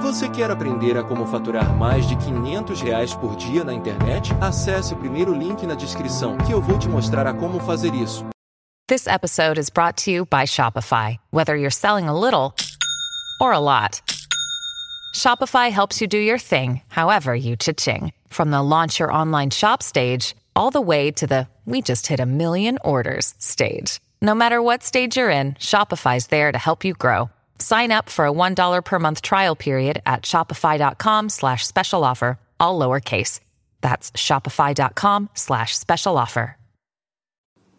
Você quer aprender a como faturar mais de 500 reais por dia na internet? Acesse o primeiro link na descrição que eu vou te mostrar a como fazer isso. This episode is brought to you by Shopify. Whether you're selling a little or a lot, Shopify helps you do your thing, however you cha-ching. From the launch your online shop stage, all the way to the we just hit a million orders stage. No matter what stage you're in, Shopify's there to help you grow. Sign up for a $1 per month trial period at shopify.com slash special offer, all lowercase. That's shopify.com slash special offer.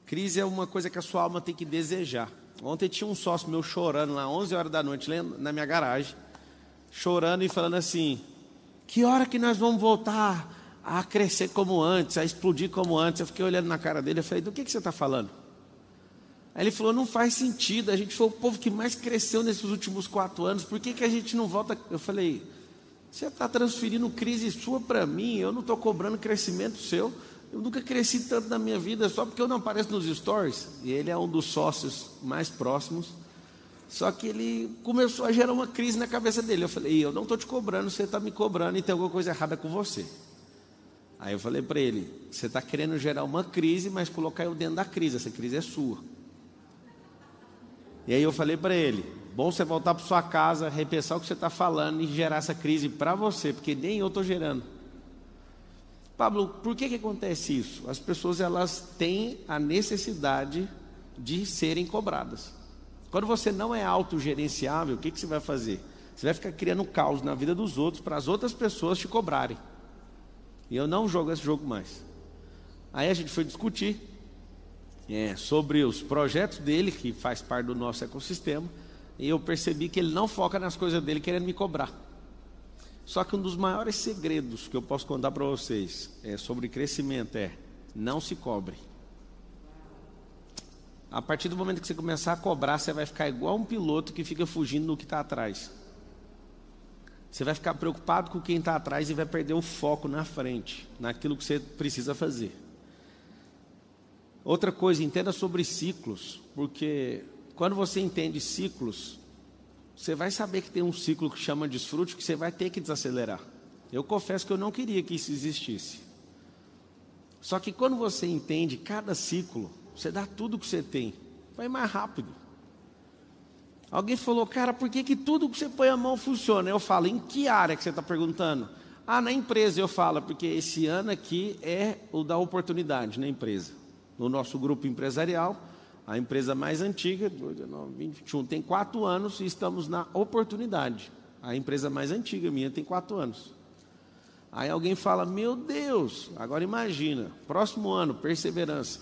Crise é uma coisa que a sua alma tem que desejar. Ontem tinha um sócio meu chorando lá, 11 horas da noite, na minha garagem, chorando e falando assim: que hora que nós vamos voltar a crescer como antes, a explodir como antes? Eu fiquei olhando na cara dele e falei: do que, que você está falando? Aí ele falou: não faz sentido, a gente foi o povo que mais cresceu nesses últimos quatro anos, por que, que a gente não volta? Eu falei: você está transferindo crise sua para mim, eu não estou cobrando crescimento seu. Eu nunca cresci tanto na minha vida só porque eu não apareço nos stories. E ele é um dos sócios mais próximos. Só que ele começou a gerar uma crise na cabeça dele. Eu falei: eu não estou te cobrando, você está me cobrando e tem alguma coisa errada com você. Aí eu falei para ele: você está querendo gerar uma crise, mas colocar eu dentro da crise. Essa crise é sua. E aí eu falei para ele: bom você voltar para sua casa, repensar o que você está falando e gerar essa crise para você, porque nem eu estou gerando. Pablo, por que, que acontece isso? As pessoas elas têm a necessidade de serem cobradas. Quando você não é autogerenciável, o que, que você vai fazer? Você vai ficar criando caos na vida dos outros para as outras pessoas te cobrarem. E eu não jogo esse jogo mais. Aí a gente foi discutir é, sobre os projetos dele, que faz parte do nosso ecossistema, e eu percebi que ele não foca nas coisas dele querendo me cobrar. Só que um dos maiores segredos que eu posso contar para vocês é, sobre crescimento é não se cobre. A partir do momento que você começar a cobrar, você vai ficar igual um piloto que fica fugindo do que está atrás. Você vai ficar preocupado com quem está atrás e vai perder o foco na frente, naquilo que você precisa fazer. Outra coisa, entenda sobre ciclos, porque quando você entende ciclos, você vai saber que tem um ciclo que chama desfrute que você vai ter que desacelerar. Eu confesso que eu não queria que isso existisse. Só que quando você entende cada ciclo, você dá tudo que você tem, vai mais rápido. Alguém falou, cara, por que, que tudo que você põe a mão funciona? Eu falo, em que área que você está perguntando? Ah, na empresa eu falo, porque esse ano aqui é o da oportunidade na empresa no nosso grupo empresarial, a empresa mais antiga, 21, tem quatro anos e estamos na oportunidade. A empresa mais antiga minha tem quatro anos. Aí alguém fala: Meu Deus, agora imagina, próximo ano, perseverança.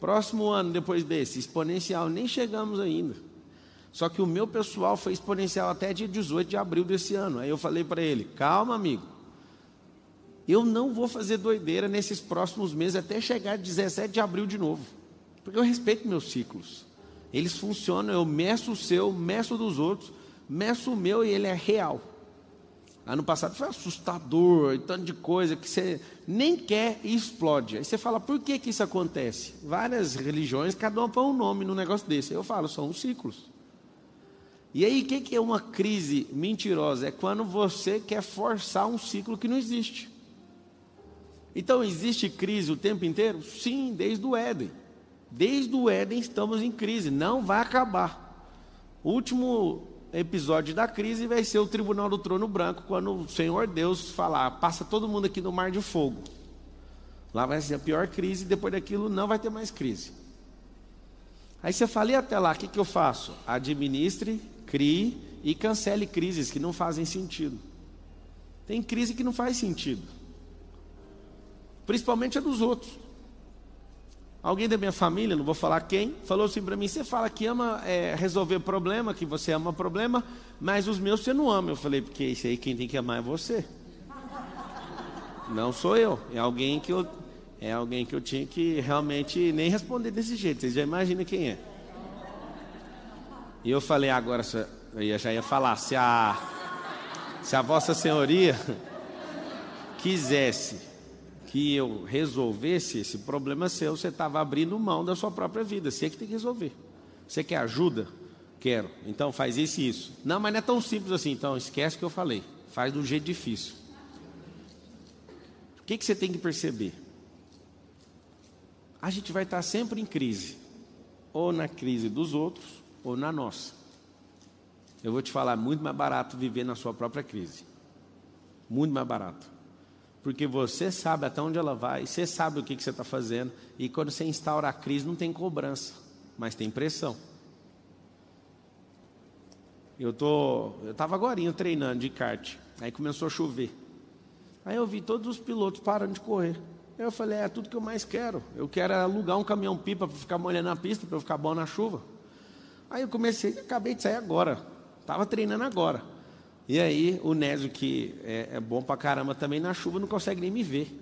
Próximo ano, depois desse, exponencial, nem chegamos ainda. Só que o meu pessoal foi exponencial até dia 18 de abril desse ano. Aí eu falei para ele: Calma, amigo, eu não vou fazer doideira nesses próximos meses até chegar 17 de abril de novo. Porque eu respeito meus ciclos. Eles funcionam, eu meço o seu, meço dos outros, meço o meu e ele é real. Ano passado foi assustador, tanto de coisa que você nem quer e explode. Aí você fala, por que, que isso acontece? Várias religiões, cada uma põe um nome no negócio desse. Eu falo, são os ciclos. E aí, o que, que é uma crise mentirosa? É quando você quer forçar um ciclo que não existe. Então, existe crise o tempo inteiro? Sim, desde o Éden. Desde o Éden estamos em crise, não vai acabar. O último episódio da crise vai ser o tribunal do trono branco, quando o Senhor Deus falar: passa todo mundo aqui no mar de fogo. Lá vai ser a pior crise, depois daquilo não vai ter mais crise. Aí você fala, e até lá, o que, que eu faço? Administre, crie e cancele crises que não fazem sentido. Tem crise que não faz sentido principalmente a dos outros. Alguém da minha família, não vou falar quem, falou assim para mim: você fala que ama é, resolver problema, que você ama problema, mas os meus você não ama. Eu falei: porque isso aí quem tem que amar é você. Não sou eu, é alguém que eu, é alguém que eu tinha que realmente nem responder desse jeito. Vocês já imaginam quem é? E eu falei: agora, eu já ia falar, se a, se a Vossa Senhoria quisesse que eu resolvesse esse problema seu, você estava abrindo mão da sua própria vida. Você que tem que resolver. Você quer ajuda? Quero. Então faz isso e isso. Não, mas não é tão simples assim. Então esquece que eu falei. Faz do jeito difícil. O que, que você tem que perceber? A gente vai estar sempre em crise. Ou na crise dos outros, ou na nossa. Eu vou te falar, muito mais barato viver na sua própria crise. Muito mais barato. Porque você sabe até onde ela vai, você sabe o que, que você está fazendo. E quando você instaura a crise, não tem cobrança, mas tem pressão. Eu tô, eu estava agora treinando de kart, aí começou a chover. Aí eu vi todos os pilotos parando de correr. Eu falei, é tudo que eu mais quero. Eu quero alugar um caminhão pipa para ficar molhando a pista, para eu ficar bom na chuva. Aí eu comecei, acabei de sair agora. Estava treinando agora. E aí o Nésio, que é, é bom para caramba também na chuva, não consegue nem me ver.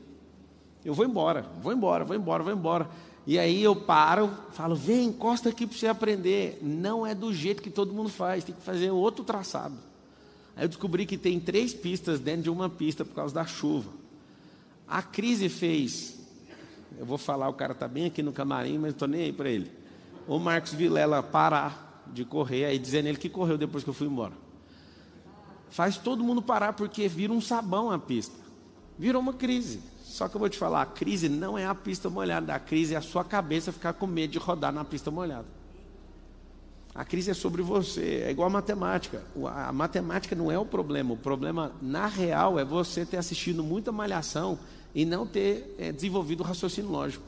Eu vou embora, vou embora, vou embora, vou embora. E aí eu paro, falo, vem, encosta aqui para você aprender. Não é do jeito que todo mundo faz, tem que fazer outro traçado. Aí eu descobri que tem três pistas dentro de uma pista por causa da chuva. A crise fez, eu vou falar, o cara está bem aqui no camarim, mas estou nem aí para ele. O Marcos Vilela parar de correr, aí dizendo ele que correu depois que eu fui embora. Faz todo mundo parar porque vira um sabão a pista. Virou uma crise. Só que eu vou te falar, a crise não é a pista molhada, a crise é a sua cabeça ficar com medo de rodar na pista molhada. A crise é sobre você, é igual a matemática. A matemática não é o problema, o problema, na real, é você ter assistido muita malhação e não ter é, desenvolvido o raciocínio lógico.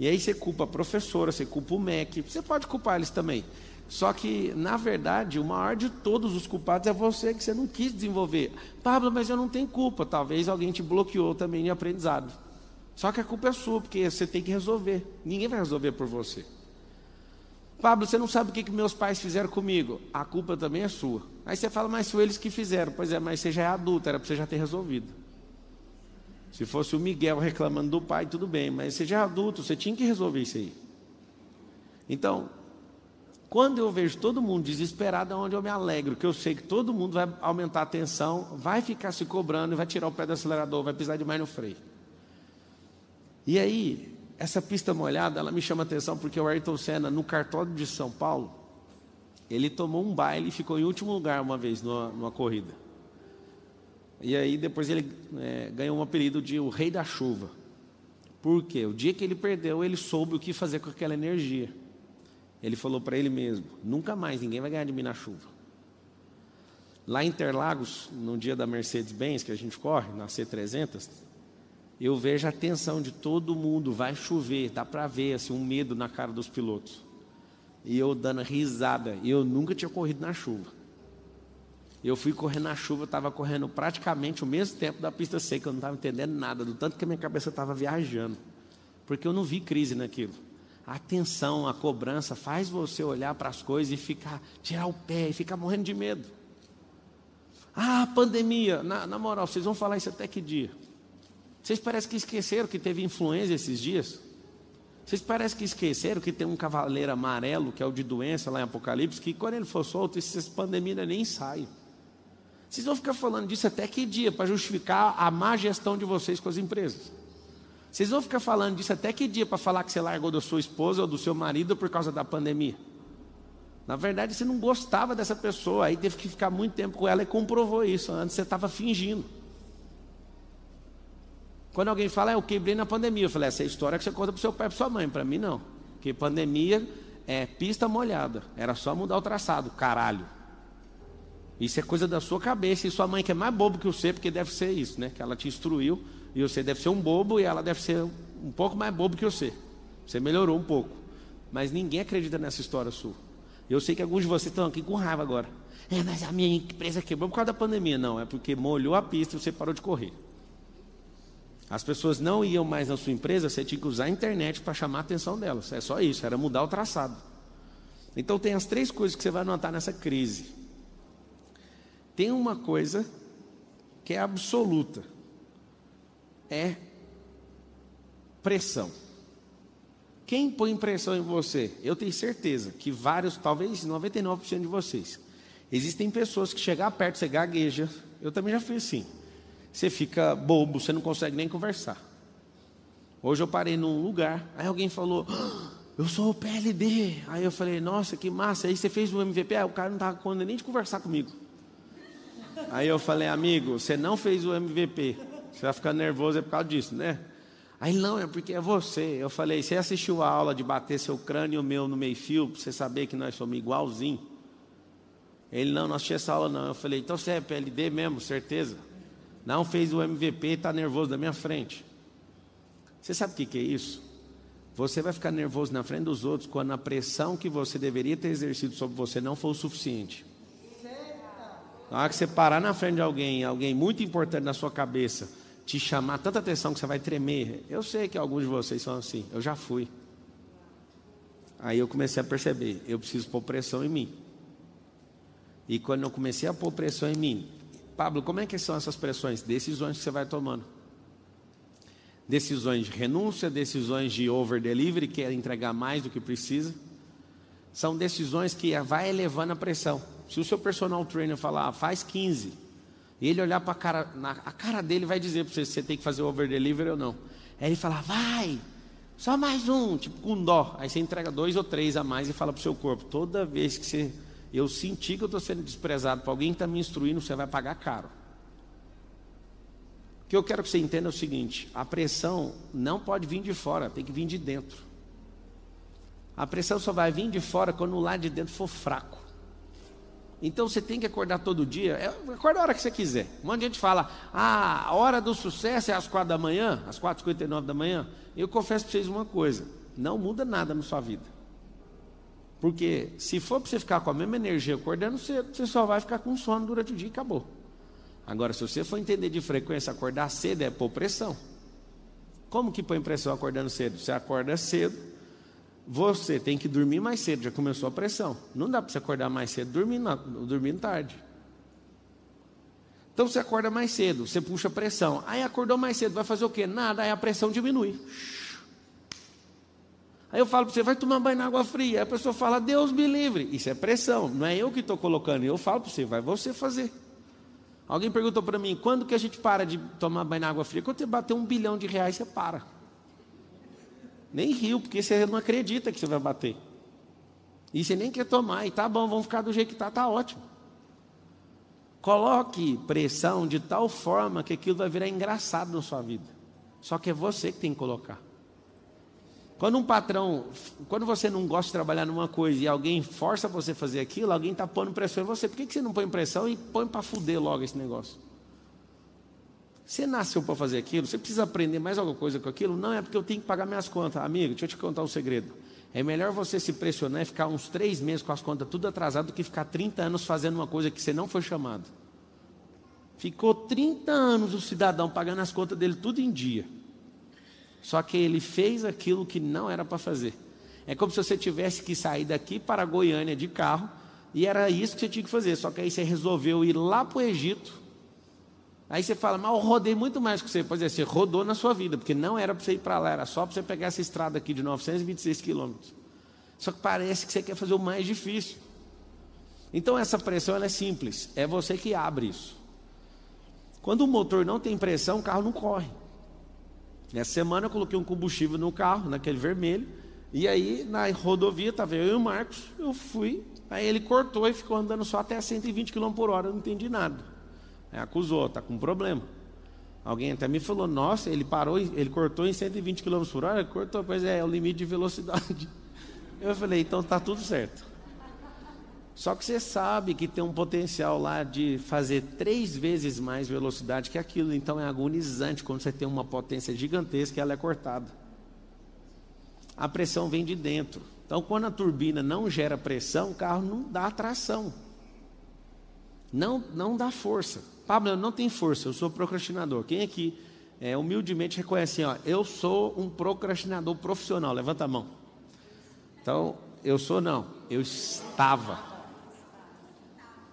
E aí você culpa a professora, você culpa o MEC, você pode culpar eles também. Só que, na verdade, o maior de todos os culpados é você que você não quis desenvolver. Pablo, mas eu não tenho culpa. Talvez alguém te bloqueou também de aprendizado. Só que a culpa é sua, porque você tem que resolver. Ninguém vai resolver por você. Pablo, você não sabe o que, que meus pais fizeram comigo. A culpa também é sua. Aí você fala, mas foi eles que fizeram. Pois é, mas você já é adulto, era para você já ter resolvido. Se fosse o Miguel reclamando do pai, tudo bem, mas você já é adulto, você tinha que resolver isso aí. Então, quando eu vejo todo mundo desesperado, é onde eu me alegro, que eu sei que todo mundo vai aumentar a tensão, vai ficar se cobrando vai tirar o pé do acelerador, vai pisar demais no freio. E aí, essa pista molhada, ela me chama atenção porque o Ayrton Senna, no cartório de São Paulo, ele tomou um baile e ficou em último lugar uma vez numa, numa corrida. E aí depois ele é, ganhou um apelido de o Rei da Chuva. Por quê? O dia que ele perdeu, ele soube o que fazer com aquela energia. Ele falou para ele mesmo: nunca mais ninguém vai ganhar de mim na chuva. Lá em Interlagos, no dia da Mercedes-Benz, que a gente corre, na C300, eu vejo a tensão de todo mundo, vai chover, dá para ver assim, um medo na cara dos pilotos. E eu dando risada, eu nunca tinha corrido na chuva. Eu fui correr na chuva, estava correndo praticamente o mesmo tempo da pista seca, eu não estava entendendo nada, do tanto que a minha cabeça estava viajando. Porque eu não vi crise naquilo a atenção, a cobrança faz você olhar para as coisas e ficar, tirar o pé e ficar morrendo de medo. Ah, pandemia, na, na moral, vocês vão falar isso até que dia? Vocês parecem que esqueceram que teve influenza esses dias? Vocês parecem que esqueceram que tem um cavaleiro amarelo, que é o de doença lá em Apocalipse, que quando ele for solto, essas pandemias nem saem. Vocês vão ficar falando disso até que dia, para justificar a má gestão de vocês com as empresas? Vocês vão ficar falando disso até que dia para falar que você largou da sua esposa ou do seu marido por causa da pandemia? Na verdade, você não gostava dessa pessoa, aí teve que ficar muito tempo com ela e comprovou isso. Antes você estava fingindo. Quando alguém fala, é, eu quebrei na pandemia, eu falei, essa é a história que você conta para seu pai e para sua mãe. Para mim, não. Porque pandemia é pista molhada. Era só mudar o traçado, caralho. Isso é coisa da sua cabeça. E sua mãe, que é mais bobo que você, porque deve ser isso, né? Que ela te instruiu e você deve ser um bobo e ela deve ser um pouco mais bobo que você. Você melhorou um pouco. Mas ninguém acredita nessa história sua. Eu sei que alguns de vocês estão aqui com raiva agora. É, mas a minha empresa quebrou por causa da pandemia. Não, é porque molhou a pista e você parou de correr. As pessoas não iam mais na sua empresa, você tinha que usar a internet para chamar a atenção delas. É só isso, era mudar o traçado. Então tem as três coisas que você vai notar nessa crise. Tem uma coisa que é absoluta é pressão. Quem põe pressão em você? Eu tenho certeza que vários, talvez 99% de vocês. Existem pessoas que chegar perto, você gagueja. Eu também já fui assim. Você fica bobo, você não consegue nem conversar. Hoje eu parei num lugar, aí alguém falou: ah, eu sou o PLD. Aí eu falei, nossa, que massa. Aí você fez o MVP? Aí o cara não estava com nem de conversar comigo. Aí eu falei, amigo, você não fez o MVP. Você vai ficar nervoso é por causa disso, né? Aí não, é porque é você. Eu falei, você assistiu a aula de bater seu crânio e o meu no meio fio, para você saber que nós somos igualzinho? Ele, não, não assisti essa aula não. Eu falei, então você é PLD mesmo, certeza? Não fez o MVP e está nervoso da minha frente. Você sabe o que, que é isso? Você vai ficar nervoso na frente dos outros quando a pressão que você deveria ter exercido sobre você não for o suficiente. Na hora que você parar na frente de alguém, alguém muito importante na sua cabeça, te chamar tanta atenção que você vai tremer. Eu sei que alguns de vocês são assim, eu já fui. Aí eu comecei a perceber, eu preciso pôr pressão em mim. E quando eu comecei a pôr pressão em mim, Pablo, como é que são essas pressões? Decisões que você vai tomando. Decisões de renúncia, decisões de over delivery, que é entregar mais do que precisa. São decisões que vai elevando a pressão. Se o seu personal trainer falar, ah, faz 15, e ele olhar para a cara, na, a cara dele vai dizer para você se você tem que fazer over delivery ou não. Aí ele fala, vai, só mais um, tipo com dó. Aí você entrega dois ou três a mais e fala para o seu corpo, toda vez que você, eu sentir que eu estou sendo desprezado para alguém que está me instruindo, você vai pagar caro. O que eu quero que você entenda é o seguinte: a pressão não pode vir de fora, tem que vir de dentro. A pressão só vai vir de fora quando o lado de dentro for fraco. Então você tem que acordar todo dia. É, acorda a hora que você quiser. Um monte de gente fala, ah, a hora do sucesso é às quatro da manhã, às quatro e cinquenta e nove da manhã. Eu confesso para vocês uma coisa: não muda nada na sua vida. Porque se for para você ficar com a mesma energia acordando cedo, você só vai ficar com sono durante o dia e acabou. Agora, se você for entender de frequência, acordar cedo é pôr pressão. Como que põe pressão acordando cedo? Você acorda cedo, você tem que dormir mais cedo, já começou a pressão. Não dá para você acordar mais cedo dormindo, dormindo tarde. Então você acorda mais cedo, você puxa pressão. Aí acordou mais cedo, vai fazer o quê? Nada, aí a pressão diminui. Aí eu falo para você, vai tomar banho na água fria. Aí a pessoa fala, Deus me livre. Isso é pressão, não é eu que estou colocando. Eu falo para você, vai você fazer. Alguém perguntou para mim, quando que a gente para de tomar banho na água fria? Quando você bater um bilhão de reais, você para. Nem riu, porque você não acredita que você vai bater. E você nem quer tomar, e tá bom, vamos ficar do jeito que tá, tá ótimo. Coloque pressão de tal forma que aquilo vai virar engraçado na sua vida. Só que é você que tem que colocar. Quando um patrão, quando você não gosta de trabalhar numa coisa e alguém força você a fazer aquilo, alguém está pondo pressão em você. Por que, que você não põe pressão e põe para fuder logo esse negócio? Você nasceu para fazer aquilo? Você precisa aprender mais alguma coisa com aquilo? Não, é porque eu tenho que pagar minhas contas. Amigo, deixa eu te contar um segredo. É melhor você se pressionar e ficar uns três meses com as contas tudo atrasado do que ficar 30 anos fazendo uma coisa que você não foi chamado. Ficou 30 anos o cidadão pagando as contas dele tudo em dia. Só que ele fez aquilo que não era para fazer. É como se você tivesse que sair daqui para Goiânia de carro e era isso que você tinha que fazer. Só que aí você resolveu ir lá para o Egito Aí você fala, mas eu rodei muito mais que você. Pois é, você rodou na sua vida, porque não era para você ir para lá, era só para você pegar essa estrada aqui de 926 quilômetros. Só que parece que você quer fazer o mais difícil. Então essa pressão é simples, é você que abre isso. Quando o motor não tem pressão, o carro não corre. Nessa semana eu coloquei um combustível no carro, naquele vermelho, e aí na rodovia estava eu e o Marcos, eu fui, aí ele cortou e ficou andando só até 120 km por hora, eu não entendi nada. É, acusou, está com um problema. Alguém até me falou, nossa, ele parou, ele cortou em 120 km por hora, cortou, pois é, é o limite de velocidade. Eu falei, então está tudo certo. Só que você sabe que tem um potencial lá de fazer três vezes mais velocidade que aquilo, então é agonizante quando você tem uma potência gigantesca e ela é cortada. A pressão vem de dentro. Então, quando a turbina não gera pressão, o carro não dá tração. Não, não dá força. Pablo, eu não tenho força, eu sou procrastinador. Quem aqui é, humildemente reconhece assim, ó, eu sou um procrastinador profissional? Levanta a mão. Então, eu sou não, eu estava.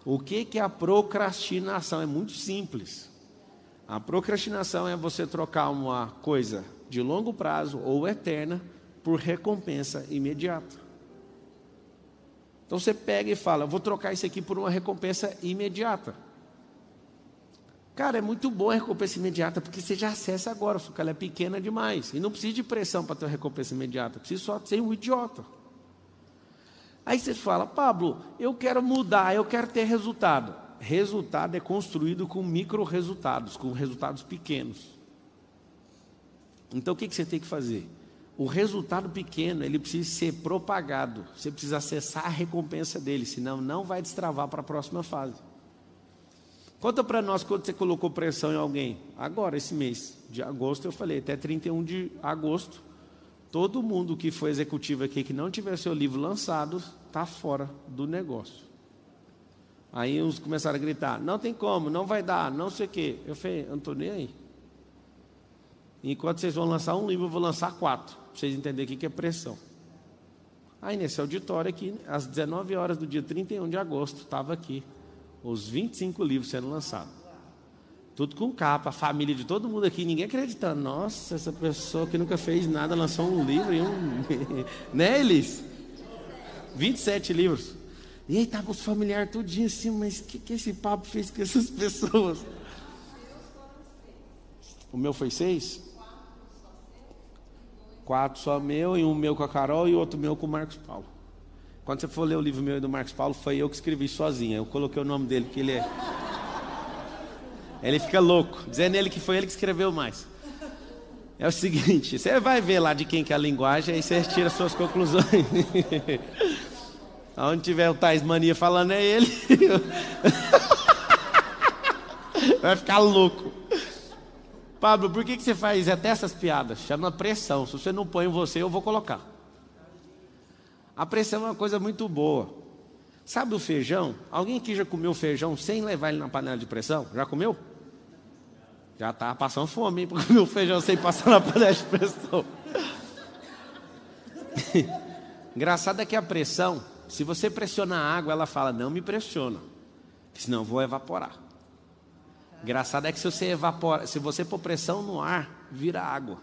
O que, que é a procrastinação? É muito simples. A procrastinação é você trocar uma coisa de longo prazo ou eterna por recompensa imediata. Então você pega e fala: vou trocar isso aqui por uma recompensa imediata. Cara, é muito bom a recompensa imediata, porque você já acessa agora, só que ela é pequena demais. E não precisa de pressão para ter uma recompensa imediata, precisa só ser um idiota. Aí você fala, Pablo, eu quero mudar, eu quero ter resultado. Resultado é construído com micro resultados, com resultados pequenos. Então o que, que você tem que fazer? O resultado pequeno, ele precisa ser propagado. Você precisa acessar a recompensa dele, senão não vai destravar para a próxima fase. Conta para nós quando você colocou pressão em alguém. Agora, esse mês de agosto, eu falei, até 31 de agosto, todo mundo que foi executivo aqui que não tiver seu livro lançado, está fora do negócio. Aí uns começaram a gritar, não tem como, não vai dar, não sei o quê. Eu falei, não estou nem aí. Enquanto vocês vão lançar um livro, eu vou lançar quatro, para vocês entenderem o que é pressão. Aí nesse auditório aqui, às 19 horas do dia 31 de agosto, estava aqui os 25 livros sendo lançados. Tudo com capa, a família de todo mundo aqui, ninguém acreditando. Nossa, essa pessoa que nunca fez nada lançou um livro e um. né, Elis? 27 livros. E aí tava os familiares tudinho assim, mas o que, que esse papo fez com essas pessoas? O meu foi seis? Quatro só meu, e um meu com a Carol e outro meu com o Marcos Paulo. Quando você for ler o livro meu e do Marcos Paulo, foi eu que escrevi sozinho. Eu coloquei o nome dele, porque ele é. Ele fica louco, dizendo ele que foi ele que escreveu mais. É o seguinte, você vai ver lá de quem que é a linguagem, aí você tira suas conclusões. Onde tiver o Tais Mania falando é ele. vai ficar louco. Pablo, por que, que você faz até essas piadas? Chama pressão. Se você não põe você, eu vou colocar. A pressão é uma coisa muito boa. Sabe o feijão? Alguém aqui já comeu feijão sem levar ele na panela de pressão? Já comeu? Já está passando fome, hein? Comer o feijão sem passar na panela de pressão. Engraçado é que a pressão, se você pressionar a água, ela fala, não me pressiona, senão eu vou evaporar. Engraçado é que se você evapora, se você pôr pressão no ar, vira água.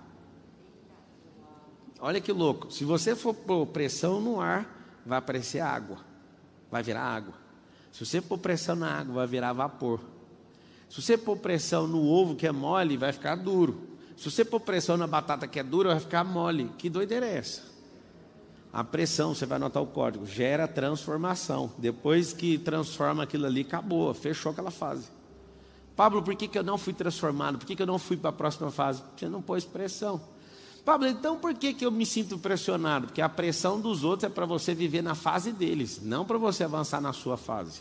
Olha que louco. Se você for pôr pressão no ar, vai aparecer água. Vai virar água. Se você pôr pressão na água, vai virar vapor. Se você pôr pressão no ovo que é mole, vai ficar duro. Se você pôr pressão na batata que é dura, vai ficar mole. Que doideira é essa? A pressão, você vai anotar o código, gera transformação. Depois que transforma aquilo ali, acabou, fechou aquela fase. Pablo, por que, que eu não fui transformado? Por que, que eu não fui para a próxima fase? Você não pôs pressão. Pablo, então por que, que eu me sinto pressionado? Porque a pressão dos outros é para você viver na fase deles, não para você avançar na sua fase.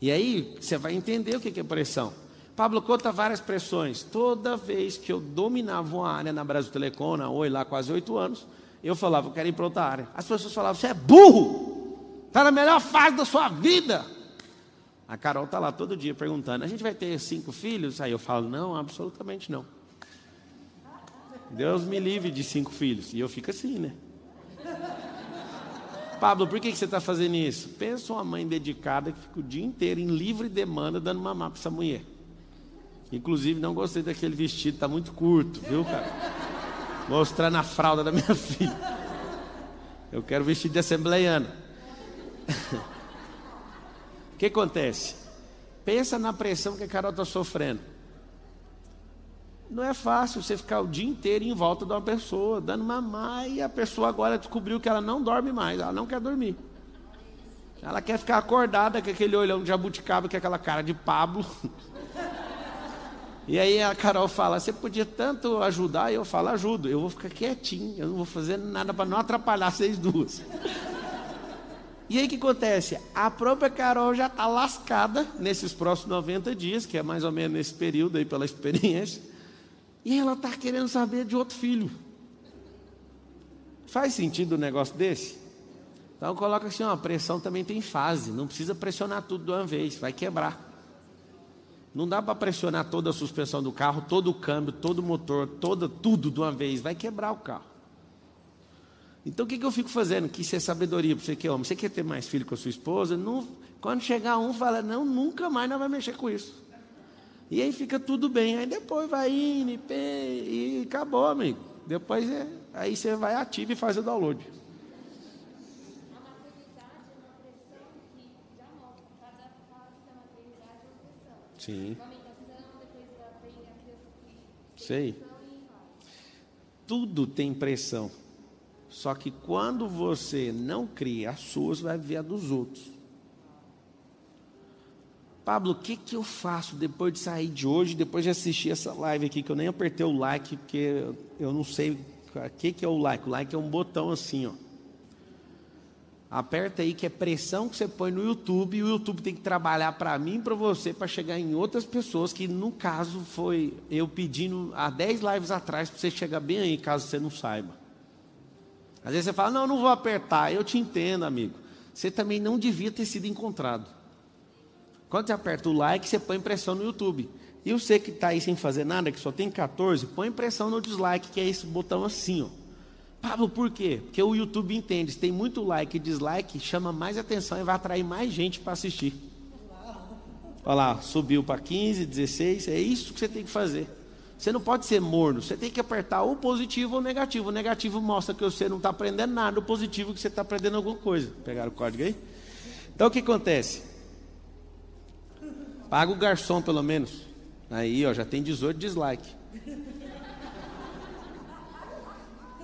E aí você vai entender o que, que é pressão. Pablo conta várias pressões. Toda vez que eu dominava uma área na Brasil Telecom, na Oi, lá quase oito anos, eu falava, eu quero ir para outra área. As pessoas falavam, você é burro, está na melhor fase da sua vida. A Carol está lá todo dia perguntando, a gente vai ter cinco filhos? Aí eu falo, não, absolutamente não. Deus me livre de cinco filhos. E eu fico assim, né? Pablo, por que, que você está fazendo isso? Pensa uma mãe dedicada que fica o dia inteiro em livre demanda dando mamar para essa mulher. Inclusive, não gostei daquele vestido, está muito curto, viu, cara? Mostrando a fralda da minha filha. Eu quero vestido de assembleiana. Que acontece? Pensa na pressão que a Carol está sofrendo. Não é fácil você ficar o dia inteiro em volta de uma pessoa, dando mamar, e a pessoa agora descobriu que ela não dorme mais, ela não quer dormir. Ela quer ficar acordada com aquele olhão de jabuticaba, com aquela cara de Pablo. E aí a Carol fala: Você podia tanto ajudar? Eu falo: Ajudo. Eu vou ficar quietinho, eu não vou fazer nada para não atrapalhar vocês duas. E aí o que acontece? A própria Carol já está lascada nesses próximos 90 dias, que é mais ou menos nesse período aí pela experiência. E ela está querendo saber de outro filho. Faz sentido um negócio desse? Então coloca assim, ó, a pressão também tem fase, não precisa pressionar tudo de uma vez, vai quebrar. Não dá para pressionar toda a suspensão do carro, todo o câmbio, todo o motor, toda, tudo de uma vez, vai quebrar o carro. Então o que, que eu fico fazendo? Que isso é sabedoria para você que é homem. Você quer ter mais filho com a sua esposa? Não, quando chegar um, fala, não, nunca mais não vai mexer com isso. E aí fica tudo bem. Aí depois vai indo e, e acabou, amigo. Depois é, aí você vai ativo e faz o download. Sim. Sei. Tudo tem pressão. Só que quando você não cria a sua, você vai ver a dos outros. Pablo, o que, que eu faço depois de sair de hoje, depois de assistir essa live aqui, que eu nem apertei o like, porque eu não sei o que, que é o like. O like é um botão assim, ó. Aperta aí que é pressão que você põe no YouTube e o YouTube tem que trabalhar para mim para você para chegar em outras pessoas, que no caso foi eu pedindo há 10 lives atrás para você chegar bem aí, caso você não saiba. Às vezes você fala, não, não vou apertar. Eu te entendo, amigo. Você também não devia ter sido encontrado. Quando você aperta o like, você põe pressão no YouTube. E você que está aí sem fazer nada, que só tem 14, põe pressão no dislike, que é esse botão assim, ó. Pablo, por quê? Porque o YouTube entende, se tem muito like e dislike, chama mais atenção e vai atrair mais gente para assistir. Olha lá, subiu para 15, 16, é isso que você tem que fazer. Você não pode ser morno, você tem que apertar o positivo ou negativo. O negativo mostra que você não está aprendendo nada, o positivo é que você está aprendendo alguma coisa. Pegaram o código aí? Então o que acontece? Paga o garçom pelo menos. Aí, ó, já tem 18 dislike.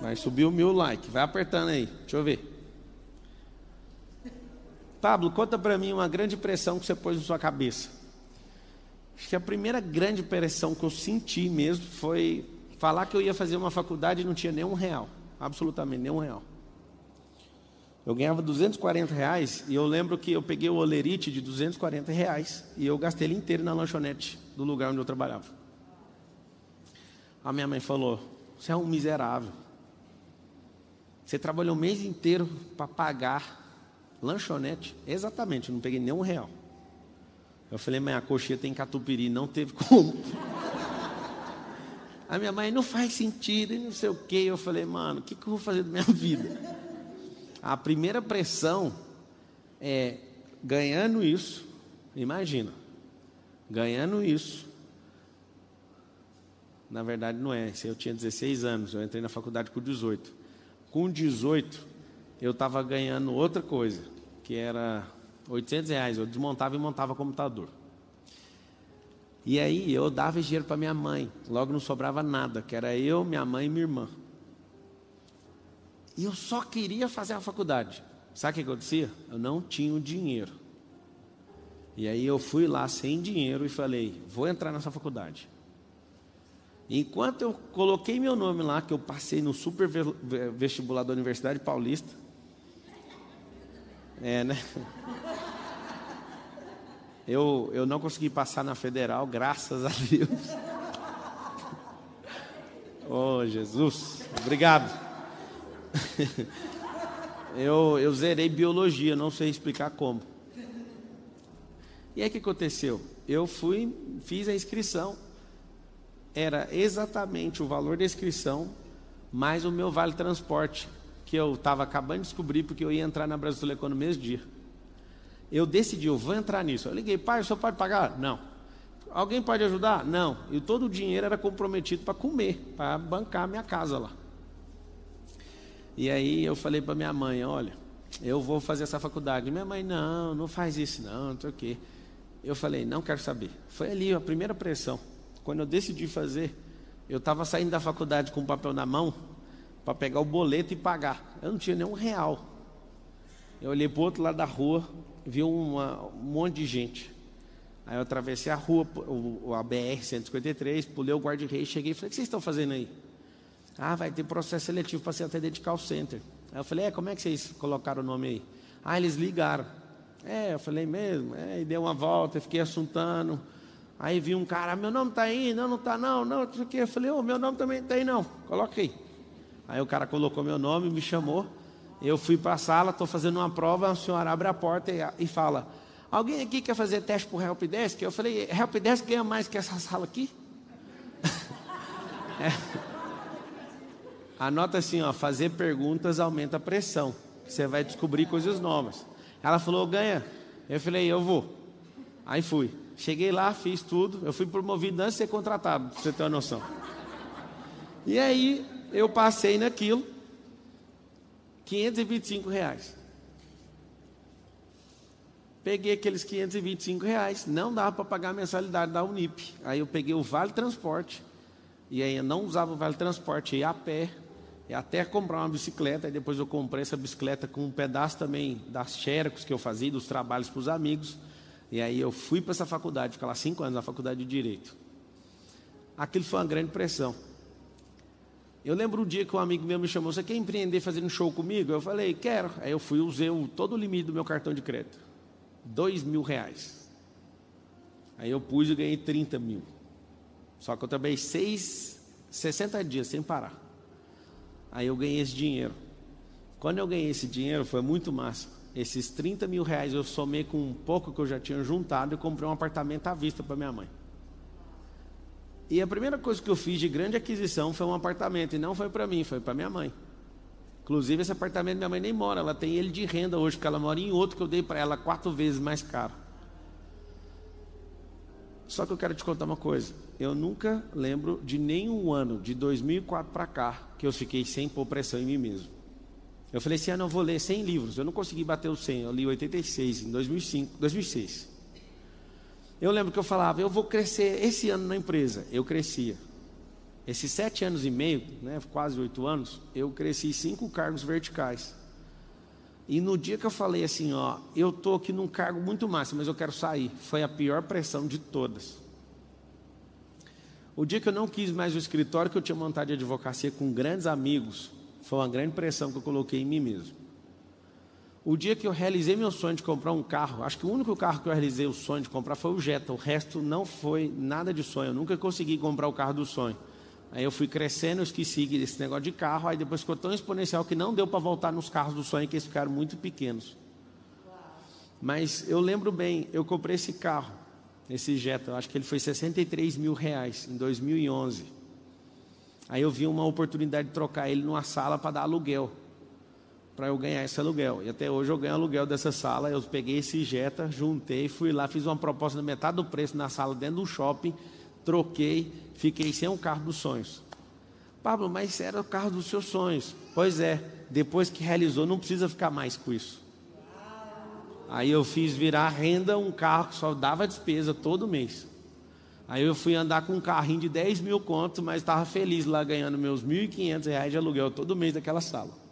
Vai subir o mil like. Vai apertando aí. Deixa eu ver. Pablo, conta para mim uma grande pressão que você pôs na sua cabeça. Acho que a primeira grande pressão que eu senti mesmo foi falar que eu ia fazer uma faculdade e não tinha nenhum real. Absolutamente nenhum real. Eu ganhava 240 reais e eu lembro que eu peguei o olerite de 240 reais e eu gastei ele inteiro na lanchonete do lugar onde eu trabalhava. A minha mãe falou: Você é um miserável. Você trabalhou o mês inteiro para pagar lanchonete? Exatamente, não peguei nenhum real. Eu falei, mãe, a coxinha tem catupiry, não teve como. A minha mãe, não faz sentido, e não sei o quê. Eu falei, mano, o que, que eu vou fazer da minha vida? A primeira pressão é ganhando isso, imagina, ganhando isso. Na verdade, não é. Eu tinha 16 anos, eu entrei na faculdade com 18. Com 18, eu estava ganhando outra coisa, que era 800 reais. Eu desmontava e montava computador. E aí eu dava dinheiro para minha mãe. Logo não sobrava nada, que era eu, minha mãe e minha irmã. E eu só queria fazer a faculdade. Sabe o que acontecia? Eu não tinha o dinheiro. E aí eu fui lá sem dinheiro e falei: vou entrar nessa faculdade. Enquanto eu coloquei meu nome lá, que eu passei no super vestibular da Universidade Paulista. É, né? Eu, eu não consegui passar na federal, graças a Deus. Oh, Jesus, obrigado. eu, eu zerei biologia, não sei explicar como. E aí o que aconteceu? Eu fui, fiz a inscrição. Era exatamente o valor da inscrição mais o meu vale transporte, que eu estava acabando de descobrir porque eu ia entrar na Brasil no mesmo dia. Eu decidi, eu vou entrar nisso. Eu liguei, pai, o senhor pode pagar? Não. Alguém pode ajudar? Não. E todo o dinheiro era comprometido para comer, para bancar a minha casa lá. E aí eu falei para minha mãe, olha, eu vou fazer essa faculdade. Minha mãe, não, não faz isso não, não sei o quê. Eu falei, não quero saber. Foi ali a primeira pressão. Quando eu decidi fazer, eu estava saindo da faculdade com o papel na mão para pegar o boleto e pagar. Eu não tinha nenhum real. Eu olhei para o outro lado da rua, vi uma, um monte de gente. Aí eu atravessei a rua, a BR-153, pulei o guarda-reis, cheguei e falei, o que vocês estão fazendo aí? Ah, vai ter processo seletivo para ser atendente de call center. Aí eu falei, é, como é que vocês colocaram o nome aí? Ah, eles ligaram. É, eu falei mesmo. É, e deu uma volta, fiquei assuntando. Aí vi um cara, meu nome está aí, não, não está não, não, não sei o quê. Eu falei, oh, meu nome também está aí não, coloca aí. Aí o cara colocou meu nome, me chamou. Eu fui para a sala, estou fazendo uma prova, a senhora abre a porta e, e fala, alguém aqui quer fazer teste para o Helpdesk? Eu falei, Helpdesk ganha mais que essa sala aqui? é. Anota assim, ó, fazer perguntas aumenta a pressão. Você vai descobrir coisas novas. Ela falou, ganha. Eu falei, eu vou. Aí fui. Cheguei lá, fiz tudo. Eu fui promovido antes de ser contratado, pra você ter uma noção. E aí, eu passei naquilo. 525 reais. Peguei aqueles 525 reais. Não dava para pagar a mensalidade da Unip. Aí eu peguei o Vale Transporte E aí eu não usava o vale transporte, ia a pé, e até comprar uma bicicleta, e depois eu comprei essa bicicleta com um pedaço também das xerox que eu fazia, dos trabalhos para os amigos. E aí eu fui para essa faculdade, ficar lá cinco anos na faculdade de Direito. Aquilo foi uma grande pressão. Eu lembro um dia que um amigo meu me chamou, você quer empreender fazendo show comigo? Eu falei, quero. Aí eu fui, usei todo o limite do meu cartão de crédito. Dois mil reais. Aí eu pus e ganhei 30 mil. Só que eu trabalhei seis, 60 dias sem parar. Aí eu ganhei esse dinheiro. Quando eu ganhei esse dinheiro, foi muito massa. Esses 30 mil reais eu somei com um pouco que eu já tinha juntado e comprei um apartamento à vista para minha mãe. E a primeira coisa que eu fiz de grande aquisição foi um apartamento, e não foi para mim, foi para minha mãe. Inclusive, esse apartamento minha mãe nem mora, ela tem ele de renda hoje, porque ela mora em outro que eu dei para ela quatro vezes mais caro. Só que eu quero te contar uma coisa. Eu nunca lembro de nenhum ano, de 2004 para cá, que eu fiquei sem pôr pressão em mim mesmo. Eu falei, esse ano eu vou ler 100 livros. Eu não consegui bater os 100, eu li 86 em 2005, 2006. Eu lembro que eu falava, eu vou crescer esse ano na empresa. Eu crescia. Esses sete anos e meio, né, quase oito anos, eu cresci cinco cargos verticais. E no dia que eu falei assim, ó, eu tô aqui num cargo muito máximo, mas eu quero sair, foi a pior pressão de todas. O dia que eu não quis mais o escritório que eu tinha montado de advocacia com grandes amigos, foi uma grande pressão que eu coloquei em mim mesmo. O dia que eu realizei meu sonho de comprar um carro, acho que o único carro que eu realizei o sonho de comprar foi o Jetta, o resto não foi nada de sonho, eu nunca consegui comprar o carro do sonho. Aí eu fui crescendo, esqueci desse negócio de carro, aí depois ficou tão exponencial que não deu para voltar nos carros do sonho, que eles ficaram muito pequenos. Mas eu lembro bem, eu comprei esse carro, esse Jetta, acho que ele foi 63 mil reais em 2011. Aí eu vi uma oportunidade de trocar ele numa sala para dar aluguel para eu ganhar esse aluguel. E até hoje eu ganho aluguel dessa sala. Eu peguei esse Jetta, juntei, fui lá, fiz uma proposta na metade do preço na sala dentro do shopping, troquei, fiquei sem o carro dos sonhos. Pablo, mas era o carro dos seus sonhos. Pois é, depois que realizou, não precisa ficar mais com isso. Aí eu fiz virar renda um carro que só dava despesa todo mês. Aí eu fui andar com um carrinho de 10 mil contos, mas estava feliz lá ganhando meus 1.500 reais de aluguel todo mês daquela sala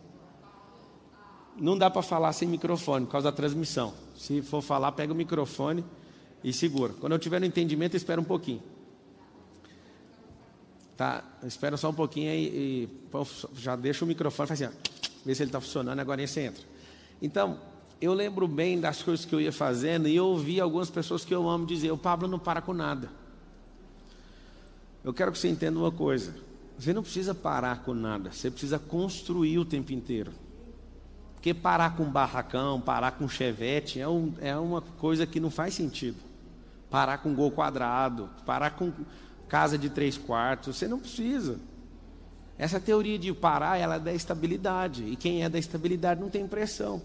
não dá para falar sem microfone por causa da transmissão. Se for falar, pega o microfone e segura. Quando eu tiver no entendimento, espera um pouquinho. Tá? Espera só um pouquinho aí e, já deixa o microfone, faz assim, vê se ele está funcionando, agora você entra. Então, eu lembro bem das coisas que eu ia fazendo e eu ouvi algumas pessoas que eu amo dizer: o Pablo não para com nada. Eu quero que você entenda uma coisa: você não precisa parar com nada, você precisa construir o tempo inteiro. Porque parar com barracão, parar com chevette é, um, é uma coisa que não faz sentido. Parar com gol quadrado, parar com casa de três quartos, você não precisa. Essa teoria de parar, ela é da estabilidade. E quem é da estabilidade não tem pressão.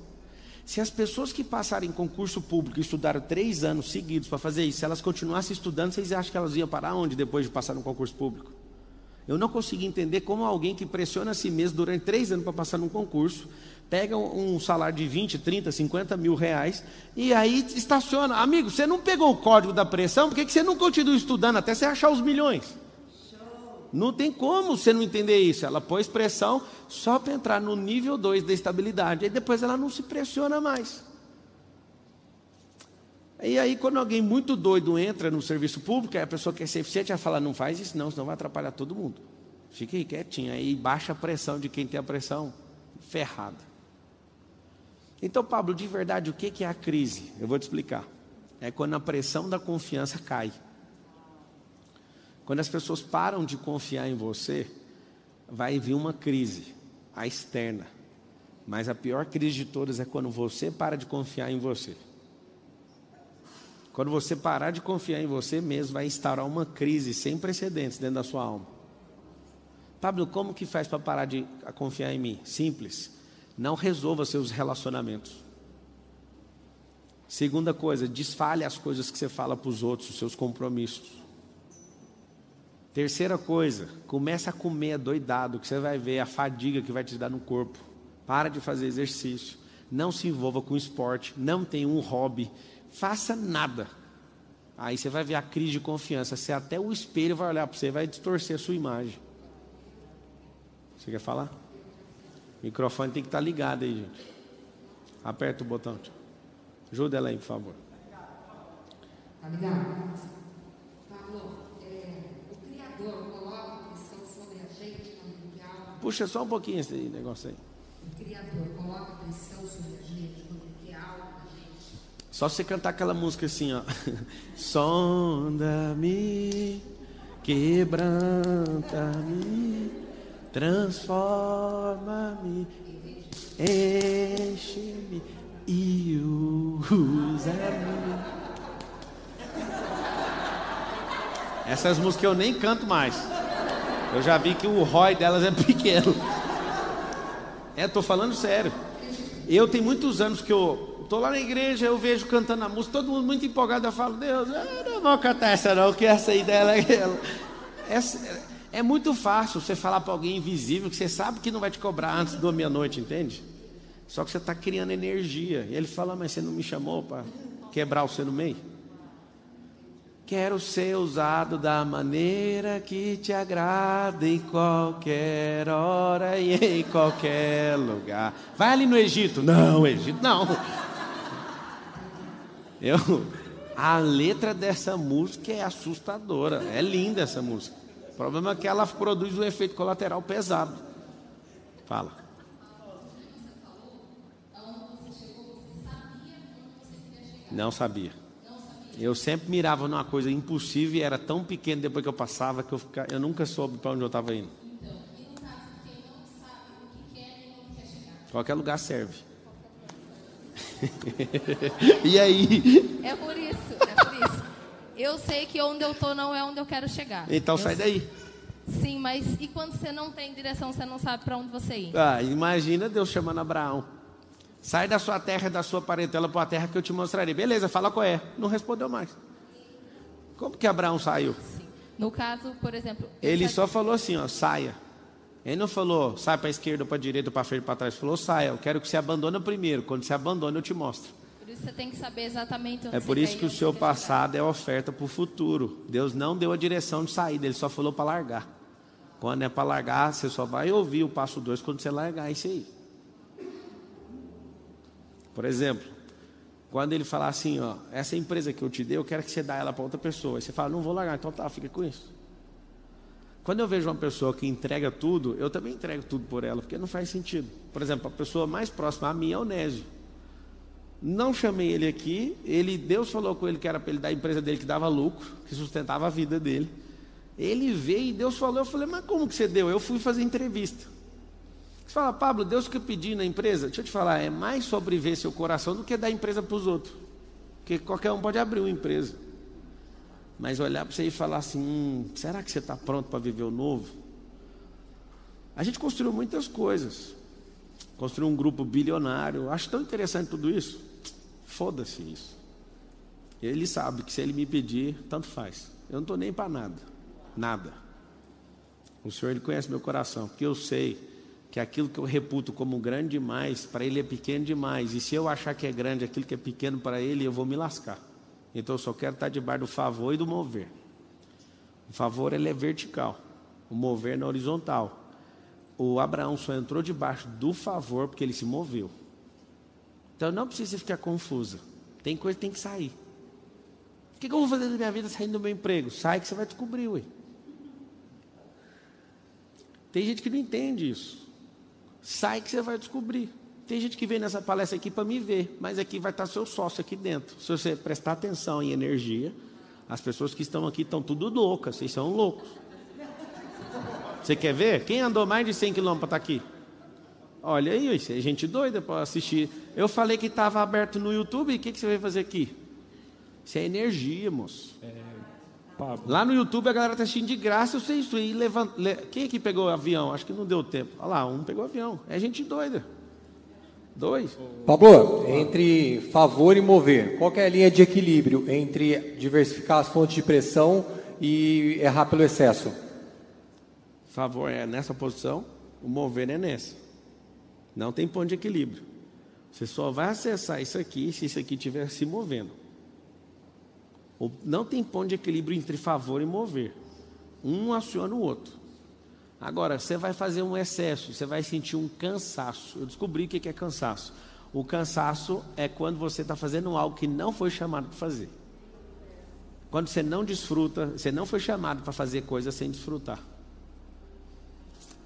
Se as pessoas que passarem concurso público estudaram três anos seguidos para fazer isso, se elas continuassem estudando, vocês acham que elas iam parar onde depois de passar no concurso público? Eu não consegui entender como alguém que pressiona a si mesmo durante três anos para passar num concurso, pega um salário de 20, 30, 50 mil reais e aí estaciona. Amigo, você não pegou o código da pressão, por que você não continua estudando até você achar os milhões? Não tem como você não entender isso. Ela pôs pressão só para entrar no nível 2 da estabilidade. Aí depois ela não se pressiona mais. E aí, quando alguém muito doido entra no serviço público, a pessoa quer ser eficiente, ela fala: não faz isso, não, senão vai atrapalhar todo mundo. Fique aí quietinho. Aí baixa a pressão de quem tem a pressão ferrada. Então, Pablo, de verdade, o que é a crise? Eu vou te explicar. É quando a pressão da confiança cai. Quando as pessoas param de confiar em você, vai vir uma crise, a externa. Mas a pior crise de todas é quando você para de confiar em você. Quando você parar de confiar em você mesmo, vai instaurar uma crise sem precedentes dentro da sua alma. Pablo, como que faz para parar de confiar em mim? Simples não resolva seus relacionamentos. Segunda coisa, desfale as coisas que você fala para os outros, os seus compromissos. Terceira coisa, começa a comer doidado, que você vai ver a fadiga que vai te dar no corpo. Para de fazer exercício. Não se envolva com esporte. Não tenha um hobby. Faça nada. Aí você vai ver a crise de confiança. Você até o espelho vai olhar para você vai distorcer a sua imagem. Você quer falar? O microfone tem que estar tá ligado aí, gente. Aperta o botão. Ajuda ela aí, por favor. Tá ligado? Pablo, é, o Criador coloca pressão sobre a gente quando quer. Puxa só um pouquinho esse negócio aí. O Criador coloca pressão sobre a gente quando quer algo da gente. Só você cantar aquela música assim, ó. Sonda-me, quebranta-me, transforma-me, enche-me e usa-me. Essas músicas eu nem canto mais. Eu já vi que o ROI delas é pequeno. É, tô falando sério. Eu tenho muitos anos que eu tô lá na igreja, eu vejo cantando a música, todo mundo muito empolgado, eu falo, Deus, eu não vou cantar essa não, que essa aí dela é. Essa, é muito fácil você falar para alguém invisível que você sabe que não vai te cobrar antes da meia-noite, entende? Só que você está criando energia. E ele fala, mas você não me chamou para quebrar o seu no meio? Quero ser usado da maneira que te agrada em qualquer hora e em qualquer lugar. Vai ali no Egito. Não, Egito não. Eu, a letra dessa música é assustadora. É linda essa música. Problema é que ela produz um efeito colateral pesado. Fala. Não sabia. Eu sempre mirava numa coisa impossível e era tão pequeno depois que eu passava que eu, ficava, eu nunca soube para onde eu estava indo. Qualquer lugar serve. e aí? É por isso. Eu sei que onde eu tô não é onde eu quero chegar. Então eu sai sei. daí. Sim, mas e quando você não tem direção, você não sabe para onde você ir? Ah, imagina Deus chamando Abraão. Sai da sua terra da sua parentela para a terra que eu te mostrarei. Beleza, fala qual é. Não respondeu mais. Como que Abraão saiu? Sim. No caso, por exemplo. Ele eu só falou assim, ó, saia. Ele não falou, sai para a esquerda, para a direita, para frente, para trás. Ele falou, saia. Eu quero que você abandone primeiro. Quando você abandona, eu te mostro. Por isso você tem que saber exatamente onde É por isso que o seu chegar. passado é oferta para o futuro. Deus não deu a direção de saída, Ele só falou para largar. Quando é para largar, você só vai ouvir o passo 2 quando você largar isso aí. Por exemplo, quando ele falar assim, ó, essa empresa que eu te dei, eu quero que você dá ela para outra pessoa. Aí você fala, não vou largar, então tá, fica com isso. Quando eu vejo uma pessoa que entrega tudo, eu também entrego tudo por ela, porque não faz sentido. Por exemplo, a pessoa mais próxima a mim é o Nésio. Não chamei ele aqui, ele, Deus falou com ele que era para ele dar a empresa dele que dava lucro, que sustentava a vida dele. Ele veio e Deus falou, eu falei, mas como que você deu? Eu fui fazer entrevista. Você fala, Pablo, Deus que eu pedi na empresa, deixa eu te falar, é mais sobre ver seu coração do que dar empresa para os outros. Porque qualquer um pode abrir uma empresa. Mas olhar para você e falar assim, hum, será que você está pronto para viver o novo? A gente construiu muitas coisas. Construiu um grupo bilionário. Acho tão interessante tudo isso. Foda-se isso. Ele sabe que se ele me pedir, tanto faz. Eu não estou nem para nada. Nada. O Senhor ele conhece meu coração, porque eu sei que aquilo que eu reputo como grande demais, para ele é pequeno demais. E se eu achar que é grande aquilo que é pequeno para ele, eu vou me lascar. Então eu só quero estar debaixo do favor e do mover. O favor ele é vertical, o mover é horizontal. O Abraão só entrou debaixo do favor porque ele se moveu. Então não precisa ficar confusa. Tem coisa que tem que sair. O que, que eu vou fazer da minha vida saindo do meu emprego? Sai que você vai descobrir, ué. Tem gente que não entende isso. Sai que você vai descobrir. Tem gente que vem nessa palestra aqui para me ver, mas aqui vai estar seu sócio aqui dentro. Se você prestar atenção em energia, as pessoas que estão aqui estão tudo loucas, vocês são loucos. Você quer ver? Quem andou mais de 100 quilômetros para estar aqui? Olha aí, isso é gente doida para assistir. Eu falei que estava aberto no YouTube, e o que, que você vai fazer aqui? Isso é energia, moço. Pablo, Lá no YouTube a galera está assistindo de graça, eu sei isso. E levant... le- Quem aqui pegou avião? Acho que não deu tempo. Olha lá, um pegou avião. É gente doida. Dois. Pablo, entre favor e mover, qual que é a linha de equilíbrio entre diversificar as fontes de pressão e errar pelo excesso? Favor é nessa posição, o mover é nessa. Não tem ponto de equilíbrio. Você só vai acessar isso aqui se isso aqui estiver se movendo. Não tem ponto de equilíbrio entre favor e mover. Um aciona o outro. Agora, você vai fazer um excesso, você vai sentir um cansaço. Eu descobri o que é cansaço. O cansaço é quando você está fazendo algo que não foi chamado para fazer. Quando você não desfruta, você não foi chamado para fazer coisa sem desfrutar.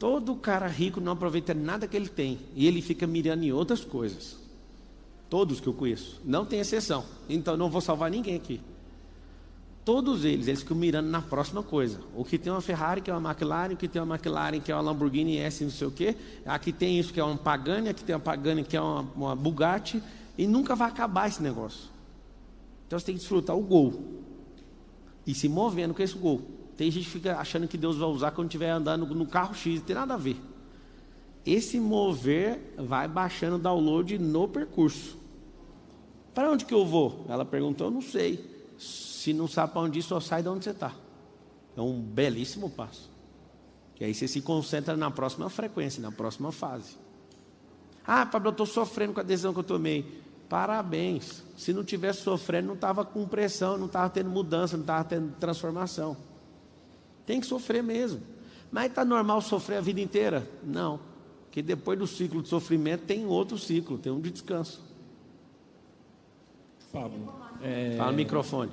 Todo cara rico não aproveita nada que ele tem e ele fica mirando em outras coisas. Todos que eu conheço, não tem exceção. Então não vou salvar ninguém aqui. Todos eles, eles ficam mirando na próxima coisa. O que tem uma Ferrari, que é uma McLaren, o que tem uma McLaren, que é uma Lamborghini S, não sei o quê. Aqui tem isso, que é uma Pagani, aqui tem uma Pagani, que é uma, uma Bugatti. E nunca vai acabar esse negócio. Então você tem que desfrutar o gol. E se movendo com esse gol. Tem gente que fica achando que Deus vai usar quando estiver andando no carro X, não tem nada a ver. Esse mover vai baixando o download no percurso. Para onde que eu vou? Ela perguntou, eu não sei. Se não sabe para onde ir, só sai de onde você está. É um belíssimo passo. Que aí você se concentra na próxima frequência, na próxima fase. Ah, Pablo, eu estou sofrendo com a decisão que eu tomei. Parabéns. Se não tivesse sofrendo, não estava com pressão, não estava tendo mudança, não estava tendo transformação. Tem que sofrer mesmo. Mas está normal sofrer a vida inteira? Não. Porque depois do ciclo de sofrimento tem outro ciclo, tem um de descanso. Pablo, é, Fala no microfone.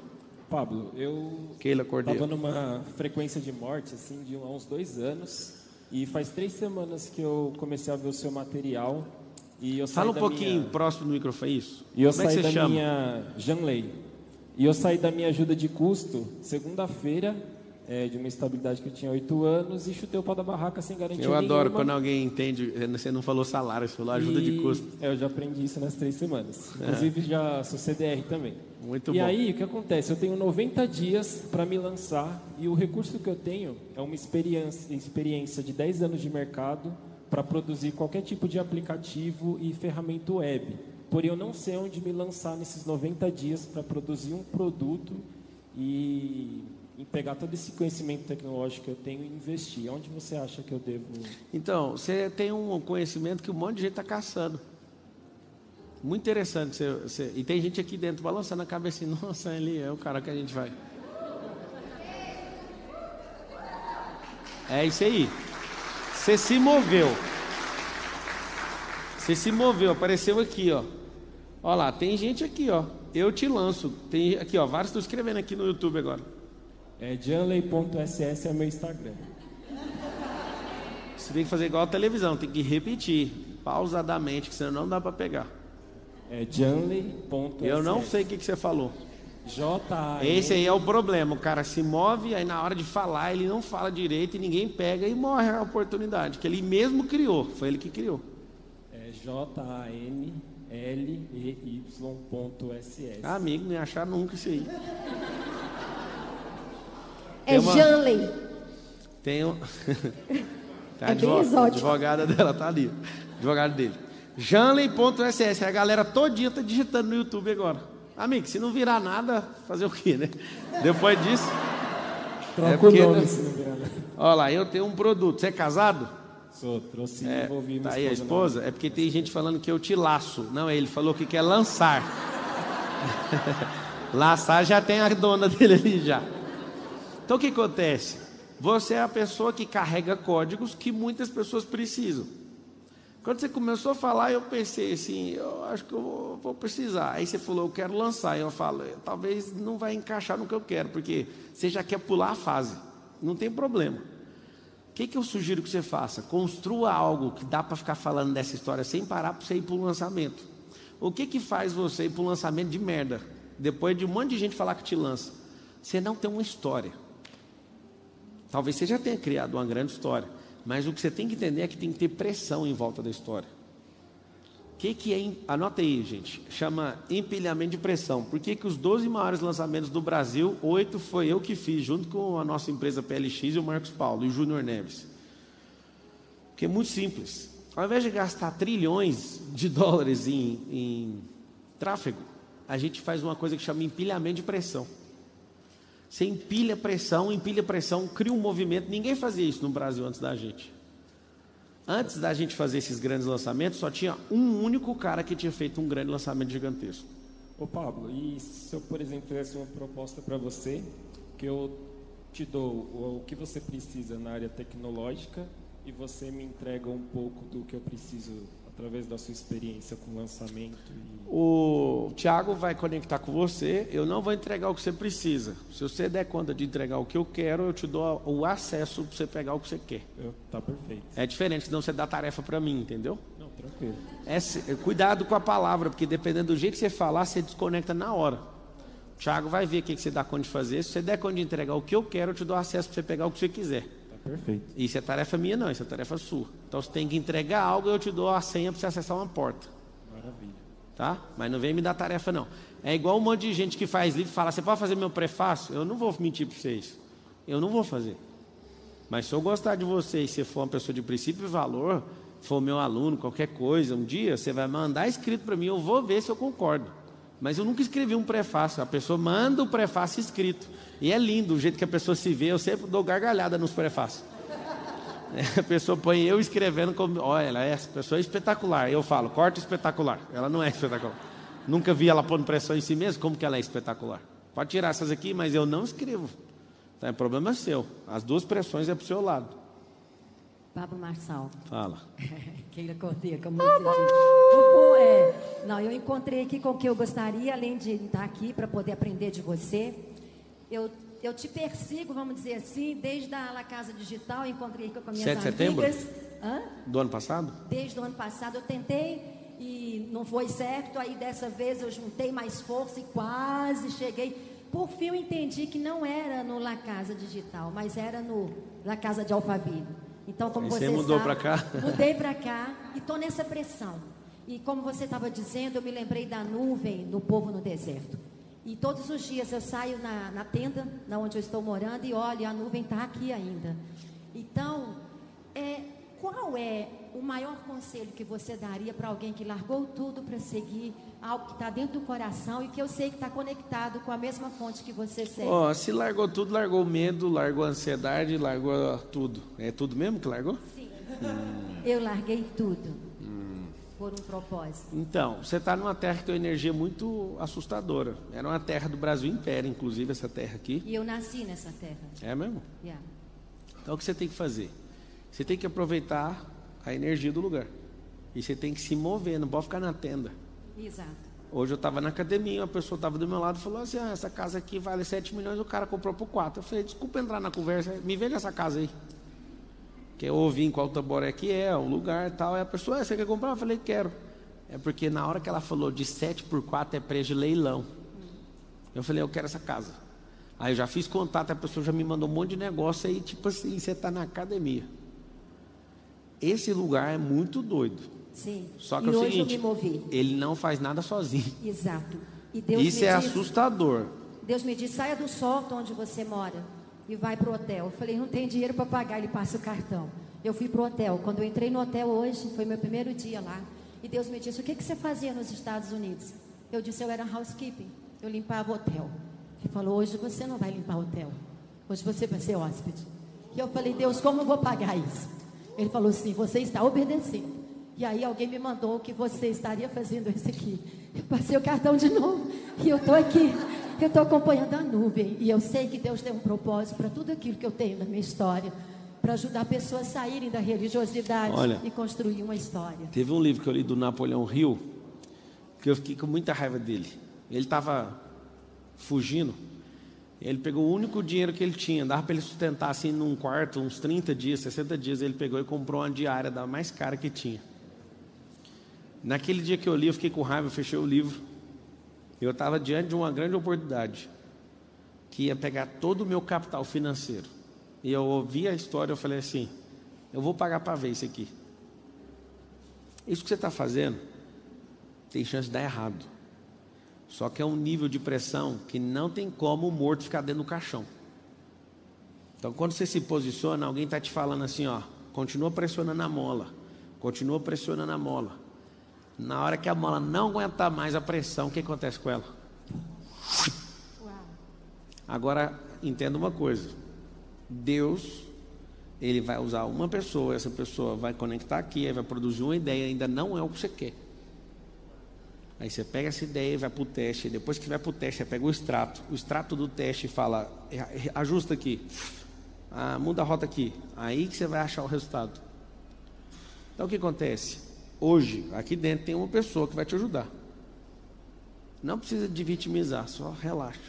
Pablo, eu estava numa frequência de morte assim de há uns dois anos e faz três semanas que eu comecei a ver o seu material e eu saí Fala um da pouquinho minha... próximo do microfone, isso. E eu Como é que saí você da chama? minha Janley. E eu saí da minha ajuda de custo segunda-feira é, de uma estabilidade que eu tinha oito anos e chutei o pau da barraca sem garantia Eu adoro nenhuma. quando alguém entende, você não falou salário, você falou ajuda de E- custo. É, eu já aprendi isso nas três semanas. Inclusive, já sou CDR também. Muito e bom. aí, o que acontece? Eu tenho 90 dias para me lançar e o recurso que eu tenho é uma experiência, experiência de 10 anos de mercado para produzir qualquer tipo de aplicativo e ferramenta web. Porém, eu não sei onde me lançar nesses 90 dias para produzir um produto e, e pegar todo esse conhecimento tecnológico que eu tenho e investir. Onde você acha que eu devo... Então, você tem um conhecimento que um monte de gente está caçando. Muito interessante. Você, você- e tem gente aqui dentro balançando a cabeça assim, nossa, ali é o cara que a gente vai. É isso aí. Você se moveu. Você se moveu, apareceu aqui, ó. Ó lá, tem gente aqui, ó. Eu te lanço. Tem aqui, ó. Vários estão escrevendo aqui no YouTube agora. É, janley.ss é meu Instagram. Você tem que fazer igual a televisão, tem que repetir pausadamente, que senão não dá para pegar. É janley.ss. Eu não sei o que, que você falou. j a Esse aí é o problema. O cara se move, aí na hora de falar, ele não fala direito e ninguém pega e morre a oportunidade, que ele mesmo criou. Foi ele que criou. É J-A-N-L-E-Y.ss. Ah, amigo, não ia achar nunca isso aí. É uma- Janley. Tem um. Tá, É bem advo- exótico. advogada dela tá ali. Advogado dele. Janley.ss. A galera todinha tá digitando no YouTube agora. Amigo, se não virar nada, fazer o quê, né? Depois disso. Troca É porque- o nome se não virar nada. Olha lá, eu tenho um produto. Você é casado? Sou, trouxe É, envolvi minha tá aí a esposa. esposa? É porque tem gente falando que eu te laço. Não, ele falou que quer lançar. Laçar já tem a dona dele ali já. Então o que acontece? Você é a pessoa que carrega códigos que muitas pessoas precisam. Quando você começou a falar, eu pensei assim, eu acho que eu vou, vou precisar. Aí você falou, eu quero lançar. Eu falo, talvez não vai encaixar no que eu quero, porque você já quer pular a fase. Não tem problema. O que, que eu sugiro que você faça? Construa algo que dá para ficar falando dessa história sem parar para você ir para o lançamento. O que, que faz você ir para um lançamento de merda? Depois de um monte de gente falar que te lança. Você não tem uma história. Talvez você já tenha criado uma grande história. Mas o que você tem que entender é que tem que ter pressão em volta da história. O que, que é. Anota aí, gente. Chama empilhamento de pressão. Por que, que os 12 maiores lançamentos do Brasil, oito foi eu que fiz, junto com a nossa empresa PLX e o Marcos Paulo e o Júnior Neves? Porque é muito simples. Ao invés de gastar trilhões de dólares em, em tráfego, a gente faz uma coisa que chama empilhamento de pressão. Você empilha pressão, empilha pressão, cria um movimento. Ninguém fazia isso no Brasil antes da gente. Antes da gente fazer esses grandes lançamentos, só tinha um único cara que tinha feito um grande lançamento gigantesco. Ô Pablo, e se eu, por exemplo, fizesse uma proposta para você, que eu te dou o, que você precisa na área tecnológica e você me entrega um pouco do que eu preciso através da sua experiência com lançamento? E... O Thiago vai conectar com você. Eu não vou entregar o que você precisa. Se você der conta de entregar o que eu quero, eu te dou o acesso para você pegar o que você quer. Eu, tá perfeito. É diferente, senão você dá tarefa para mim, entendeu? Não, tranquilo. É, cuidado com a palavra, porque dependendo do jeito que você falar, você desconecta na hora. O Thiago vai ver o que você dá conta de fazer. Se você der conta de entregar o que eu quero, eu te dou acesso para você pegar o que você quiser. Perfeito. Isso é tarefa minha, não, isso é tarefa sua. Então você tem que entregar algo e eu te dou a senha para você acessar uma porta. Maravilha. Tá? Mas não vem me dar tarefa, não. É igual um monte de gente que faz livro e fala: Você pode fazer meu prefácio? Eu não vou mentir para vocês. Eu não vou fazer. Mas se eu gostar de vocês, se for uma pessoa de princípio e valor, for meu aluno, qualquer coisa, um dia você vai mandar escrito para mim, eu vou ver se eu concordo. Mas eu nunca escrevi um prefácio. A pessoa manda o prefácio escrito. E é lindo o jeito que a pessoa se vê. Eu sempre dou gargalhada nos prefácios. A pessoa põe eu escrevendo como. Olha, ela é pessoa espetacular. Eu falo, corta espetacular. Ela não é espetacular. Nunca vi ela pondo pressão em si mesma. Como que ela é espetacular? Pode tirar essas aqui, mas eu não escrevo. Então, é problema seu. As duas pressões é para o seu lado. Pablo Marçal. Fala. Keila Cordeiro, como você diz. É, não, eu encontrei aqui com o que eu gostaria, além de estar aqui para poder aprender de você. Eu, eu te persigo, vamos dizer assim, desde a La Casa Digital, encontrei aqui com as minhas 7 de amigas. setembro? Hã? Do ano passado? Desde o ano passado eu tentei e não foi certo. Aí dessa vez eu juntei mais força e quase cheguei. Por fim eu entendi que não era no La Casa Digital, mas era no La Casa de Alphaville. Então, como você, você mudou pra cá? Mudei para cá e estou nessa pressão. E como você estava dizendo, eu me lembrei da nuvem do povo no deserto. E todos os dias eu saio na, na tenda, na onde eu estou morando, e olho, a nuvem está aqui ainda. Então, é, qual é o maior conselho que você daria para alguém que largou tudo para seguir algo que está dentro do coração e que eu sei que está conectado com a mesma fonte que você segue? Ó, se largou tudo, largou o medo, largou a ansiedade, largou tudo. É tudo mesmo que largou? Sim. Eu larguei tudo por um propósito. Então, você está numa terra que tem uma energia muito assustadora. Era uma terra do Brasil Império, inclusive, essa terra aqui. E eu nasci nessa terra. É mesmo? Yeah. Então, o que você tem que fazer? Você tem que aproveitar a energia do lugar. E você tem que se mover, não pode ficar na tenda. Exato. Hoje eu estava na academia, uma pessoa estava do meu lado e falou assim: ah, essa casa aqui vale 7 milhões, o cara comprou por 4. Eu falei: desculpa entrar na conversa, me vende essa casa aí. Que eu ouvi em qual taboré que é, o lugar e tal. E a pessoa, ah, você quer comprar? Eu falei: quero. É porque na hora que ela falou de 7 por 4 é preço de leilão. Eu falei: eu quero essa casa. Aí eu já fiz contato, a pessoa já me mandou um monte de negócio aí, tipo assim, você está na academia. Esse lugar é muito doido. Sim. Só que e é o hoje seguinte, eu me movi. ele não faz nada sozinho. Exato. E Deus Isso é disse, assustador. Deus me disse, saia do sótão onde você mora e vai pro hotel. Eu falei, não tem dinheiro para pagar, ele passa o cartão. Eu fui pro hotel. Quando eu entrei no hotel hoje, foi meu primeiro dia lá. E Deus me disse, o que, que você fazia nos Estados Unidos? Eu disse, eu era housekeeping. Eu limpava hotel. Ele falou, hoje você não vai limpar hotel. Hoje você vai ser hóspede. E eu falei, Deus, como eu vou pagar isso? Ele falou assim, você está obedecendo. E aí alguém me mandou que você estaria fazendo isso aqui. Eu passei o cartão de novo e eu estou aqui. Eu estou acompanhando a nuvem e eu sei que Deus tem um propósito para tudo aquilo que eu tenho na minha história, para ajudar pessoas a saírem da religiosidade Olha. e construir uma história. Teve um livro que eu li do Napoleão Hill, que eu fiquei com muita raiva dele. Ele estava fugindo. Ele pegou o único dinheiro que ele tinha, dava para ele sustentar assim num quarto, uns 30 dias, 60 dias. Ele pegou e comprou uma diária da mais cara que tinha. Naquele dia que eu li, eu fiquei com raiva, eu fechei o livro. Eu estava diante de uma grande oportunidade, que ia pegar todo o meu capital financeiro. E eu ouvi a história, eu falei assim: eu vou pagar para ver isso aqui. Isso que você está fazendo tem chance de dar errado. Só que é um nível de pressão que não tem como o morto ficar dentro do caixão. Então, quando você se posiciona, alguém está te falando assim: ó, continua pressionando a mola, continua pressionando a mola. Na hora que a mola não aguentar mais a pressão, o que acontece com ela? Agora, entenda uma coisa: Deus, Ele vai usar uma pessoa, essa pessoa vai conectar aqui, vai produzir uma ideia, ainda não é o que você quer. Aí você pega essa ideia e vai para o teste. Depois que vai para o teste, você pega o extrato. O extrato do teste fala, ajusta aqui. Ah, muda a rota aqui. Aí que você vai achar o resultado. Então o que acontece? Hoje, aqui dentro tem uma pessoa que vai te ajudar. Não precisa de vitimizar, só relaxa.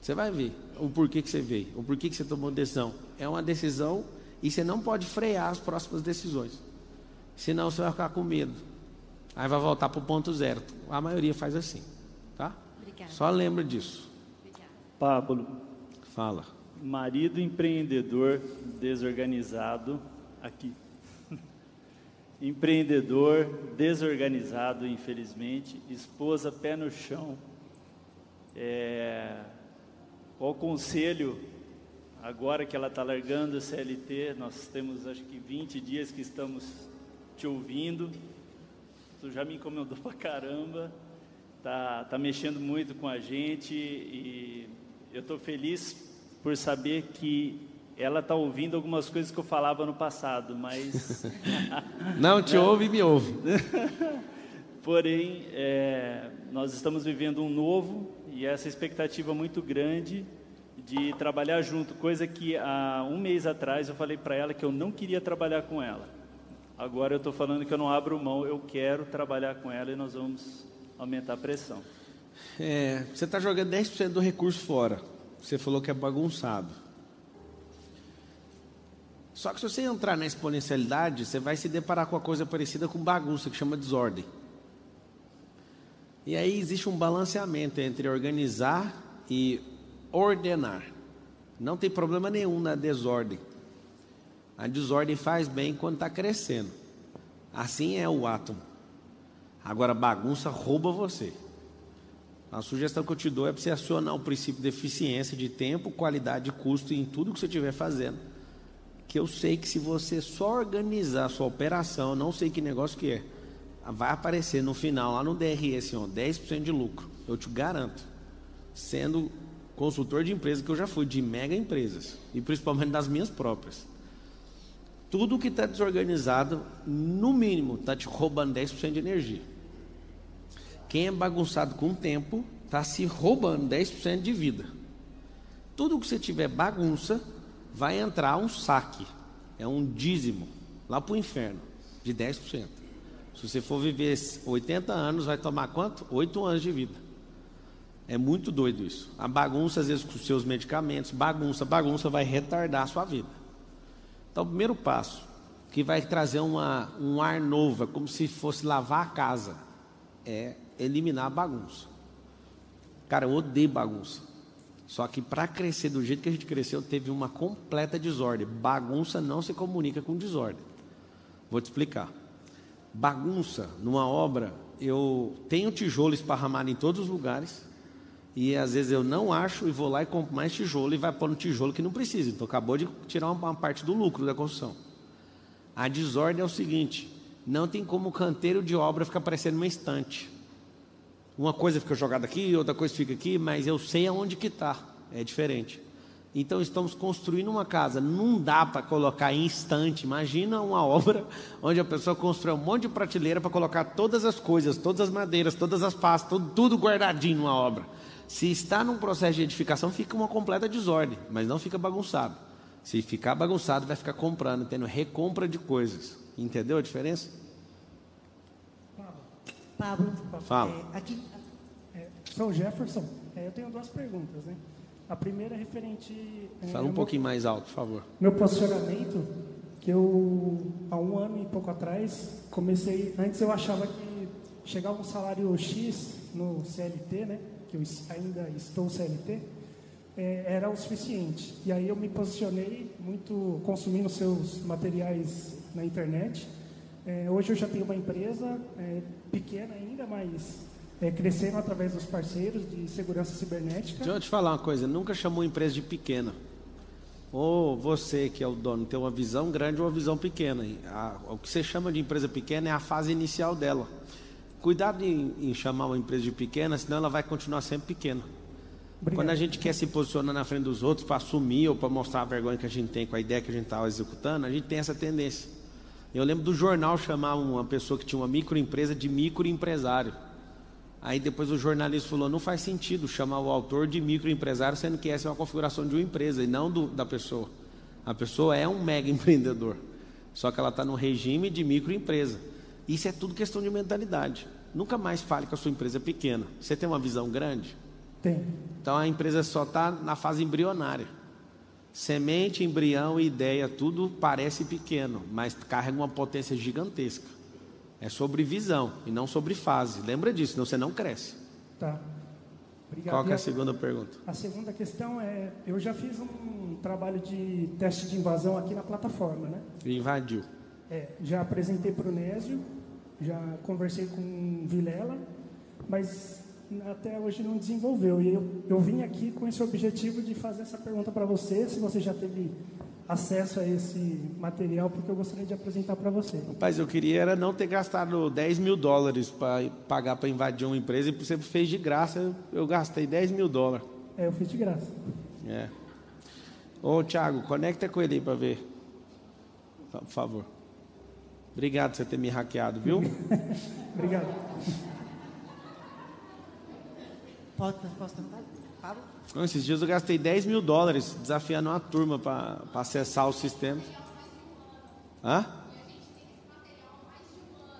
Você vai ver o porquê que você veio, o porquê que você tomou decisão. É uma decisão e você não pode frear as próximas decisões. Senão você vai ficar com medo. Aí vai voltar para o ponto zero. A maioria faz assim. Tá? Obrigada. Só lembra disso. Obrigada. Pablo. Fala. Marido empreendedor desorganizado. Aqui. empreendedor desorganizado, infelizmente. Esposa pé no chão. É, qual conselho, agora que ela está largando o CLT, nós temos acho que 20 dias que estamos te ouvindo, já me incomodou pra caramba, tá, tá mexendo muito com a gente e eu estou feliz por saber que ela está ouvindo algumas coisas que eu falava no passado, mas. Não te ouve e me ouve. Porém, é, nós estamos vivendo um novo e essa expectativa muito grande de trabalhar junto, coisa que há um mês atrás eu falei para ela que eu não queria trabalhar com ela. Agora eu estou falando que eu não abro mão, eu quero trabalhar com ela e nós vamos aumentar a pressão. É, você está jogando 10% do recurso fora. Você falou que é bagunçado. Só que se você entrar na exponencialidade, você vai se deparar com uma coisa parecida com bagunça, que chama desordem. E aí existe um balanceamento entre organizar e ordenar. Não tem problema nenhum na desordem. A desordem faz bem quando está crescendo. Assim é o átomo. Agora, bagunça rouba você. A sugestão que eu te dou é para você acionar o princípio de eficiência de tempo, qualidade e custo em tudo que você estiver fazendo. Que eu sei que se você só organizar a sua operação, não sei que negócio que é, vai aparecer no final, lá no DRS, ó, 10% de lucro. Eu te garanto. Sendo consultor de empresa que eu já fui, de mega empresas, e principalmente das minhas próprias. Tudo que está desorganizado, no mínimo, está te roubando 10% de energia. Quem é bagunçado com o tempo, está se roubando 10% de vida. Tudo que você tiver bagunça, vai entrar um saque. É um dízimo, lá para o inferno, de 10%. Se você for viver 80 anos, vai tomar quanto? 8 anos de vida. É muito doido isso. A bagunça, às vezes, com os seus medicamentos, bagunça, bagunça, vai retardar a sua vida. Então, o primeiro passo, que vai trazer uma, um ar novo, é como se fosse lavar a casa, é eliminar a bagunça. Cara, eu odeio bagunça. Só que para crescer do jeito que a gente cresceu, teve uma completa desordem. Bagunça não se comunica com desordem. Vou te explicar bagunça numa obra, eu tenho tijolo esparramado em todos os lugares, e às vezes eu não acho e vou lá e compro mais tijolo e vai pôr no tijolo que não precisa. Então acabou de tirar uma parte do lucro da construção. A desordem é o seguinte: não tem como o canteiro de obra ficar parecendo uma estante. Uma coisa fica jogada aqui, outra coisa fica aqui, mas eu sei aonde que está. É diferente. Então estamos construindo uma casa, não dá para colocar em instante. Imagina uma obra onde a pessoa constrói um monte de prateleira para colocar todas as coisas, todas as madeiras, todas as pastas, tudo, tudo guardadinho numa obra. Se está num processo de edificação, fica uma completa desordem, mas não fica bagunçado. Se ficar bagunçado, vai ficar comprando, tendo recompra de coisas. Entendeu a diferença? Pablo. Fala. É, aqui, é, sou Jefferson. É, eu tenho duas perguntas, né? A primeira é referente. É, Fala um meu, pouquinho mais alto, por favor. Meu posicionamento, que eu, há um ano e pouco atrás, comecei. Antes eu achava que chegava um salário X no CLT, né? Que eu ainda estou CLT, é, era o suficiente. E aí eu me posicionei muito consumindo seus materiais na internet. É, hoje eu já tenho uma empresa é, pequena ainda, mas é, crescendo através dos parceiros de segurança cibernética. Deixa eu te falar uma coisa, nunca chamou empresa de pequena. Ou você que é o dono tem uma visão grande ou uma visão pequena. A, o que você chama de empresa pequena é a fase inicial dela. Cuidado em, em chamar uma empresa de pequena, senão ela vai continuar sempre pequena. Obrigado. Quando a gente quer se posicionar na frente dos outros para assumir ou para mostrar a vergonha que a gente tem com a ideia que a gente está executando, a gente tem essa tendência. Eu lembro do jornal chamar uma pessoa que tinha uma microempresa de microempresário. Aí depois o jornalista falou: não faz sentido chamar o autor de microempresário, sendo que essa é uma configuração de uma empresa e não do, da pessoa. A pessoa é um mega empreendedor, só que ela está no regime de microempresa. Isso é tudo questão de mentalidade. Nunca mais fale que a sua empresa é pequena. Você tem uma visão grande? Tem. Então a empresa só está na fase embrionária. Semente, embrião e ideia, tudo parece pequeno, mas carrega uma potência gigantesca. É sobre visão e não sobre fase. Lembra disso, senão você não cresce. Tá. Obrigado. Qual é a segunda pergunta? A segunda questão é, eu já fiz um trabalho de teste de invasão aqui na plataforma, né? Invadiu. É, já apresentei para o Nésio, já conversei com Vilela, mas até hoje não desenvolveu. E eu, eu vim aqui com esse objetivo de fazer essa pergunta para você, se você já teve acesso a esse material, porque eu gostaria de apresentar para você. Rapaz, eu queria era não ter gastado 10 mil dólares para pagar para invadir uma empresa e você fez de graça. Eu, eu gastei 10 mil dólares. É, eu fiz de graça. É. Ô, Thiago, conecta com ele aí para ver. Por favor. Obrigado por você ter me hackeado, viu? Obrigado. Pode, posso perguntar? Pablo? Não, esses dias eu gastei 10 mil dólares desafiando uma turma para acessar o sistema. Hã?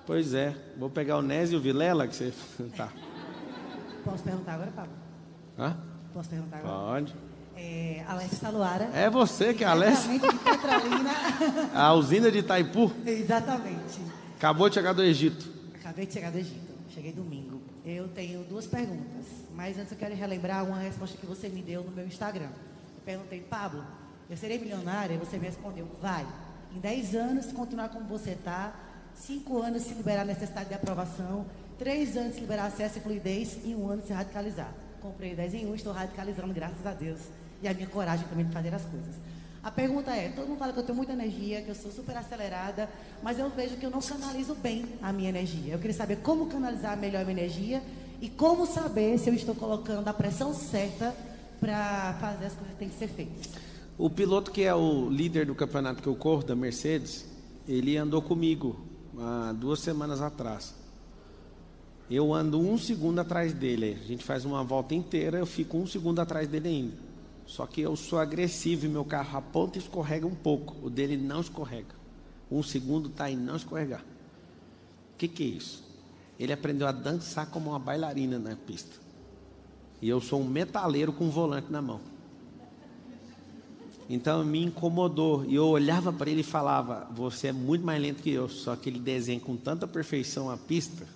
Pois é. Vou pegar o Nésio Vilela, que você. tá. Posso perguntar agora, Pablo? Hã? Posso perguntar agora? Pode. É, Alessia Saluara. É você que é a Alessia? De Petrolina. A usina de Itaipu Exatamente. acabou de chegar do Egito. Acabei de chegar do Egito. Cheguei domingo. Eu tenho duas perguntas. Mas antes eu quero relembrar uma resposta que você me deu no meu Instagram. Eu perguntei, Pablo, eu serei milionária? E você me respondeu, vai. Em 10 anos, se continuar como você está, 5 anos se liberar a necessidade de aprovação, 3 anos se liberar acesso e fluidez e um ano se radicalizar. Comprei 10 em 1, estou radicalizando, graças a Deus. E a minha coragem também de fazer as coisas. A pergunta é, todo mundo fala que eu tenho muita energia, que eu sou super acelerada, mas eu vejo que eu não canalizo bem a minha energia. Eu queria saber como canalizar melhor a minha energia e como saber se eu estou colocando a pressão certa para fazer as coisas que têm que ser feitas. O piloto que é o líder do campeonato que eu corro, da Mercedes, ele andou comigo há duas semanas atrás. Eu ando um segundo atrás dele. A gente faz uma volta inteira, eu fico um segundo atrás dele ainda. Só que eu sou agressivo e meu carro aponta e escorrega um pouco. O dele não escorrega. Um segundo está em não escorregar. O que, que é isso? Ele aprendeu a dançar como uma bailarina na pista. E eu sou um metaleiro com um volante na mão. Então me incomodou. E eu olhava para ele e falava: Você é muito mais lento que eu. Só que ele desenha com tanta perfeição a pista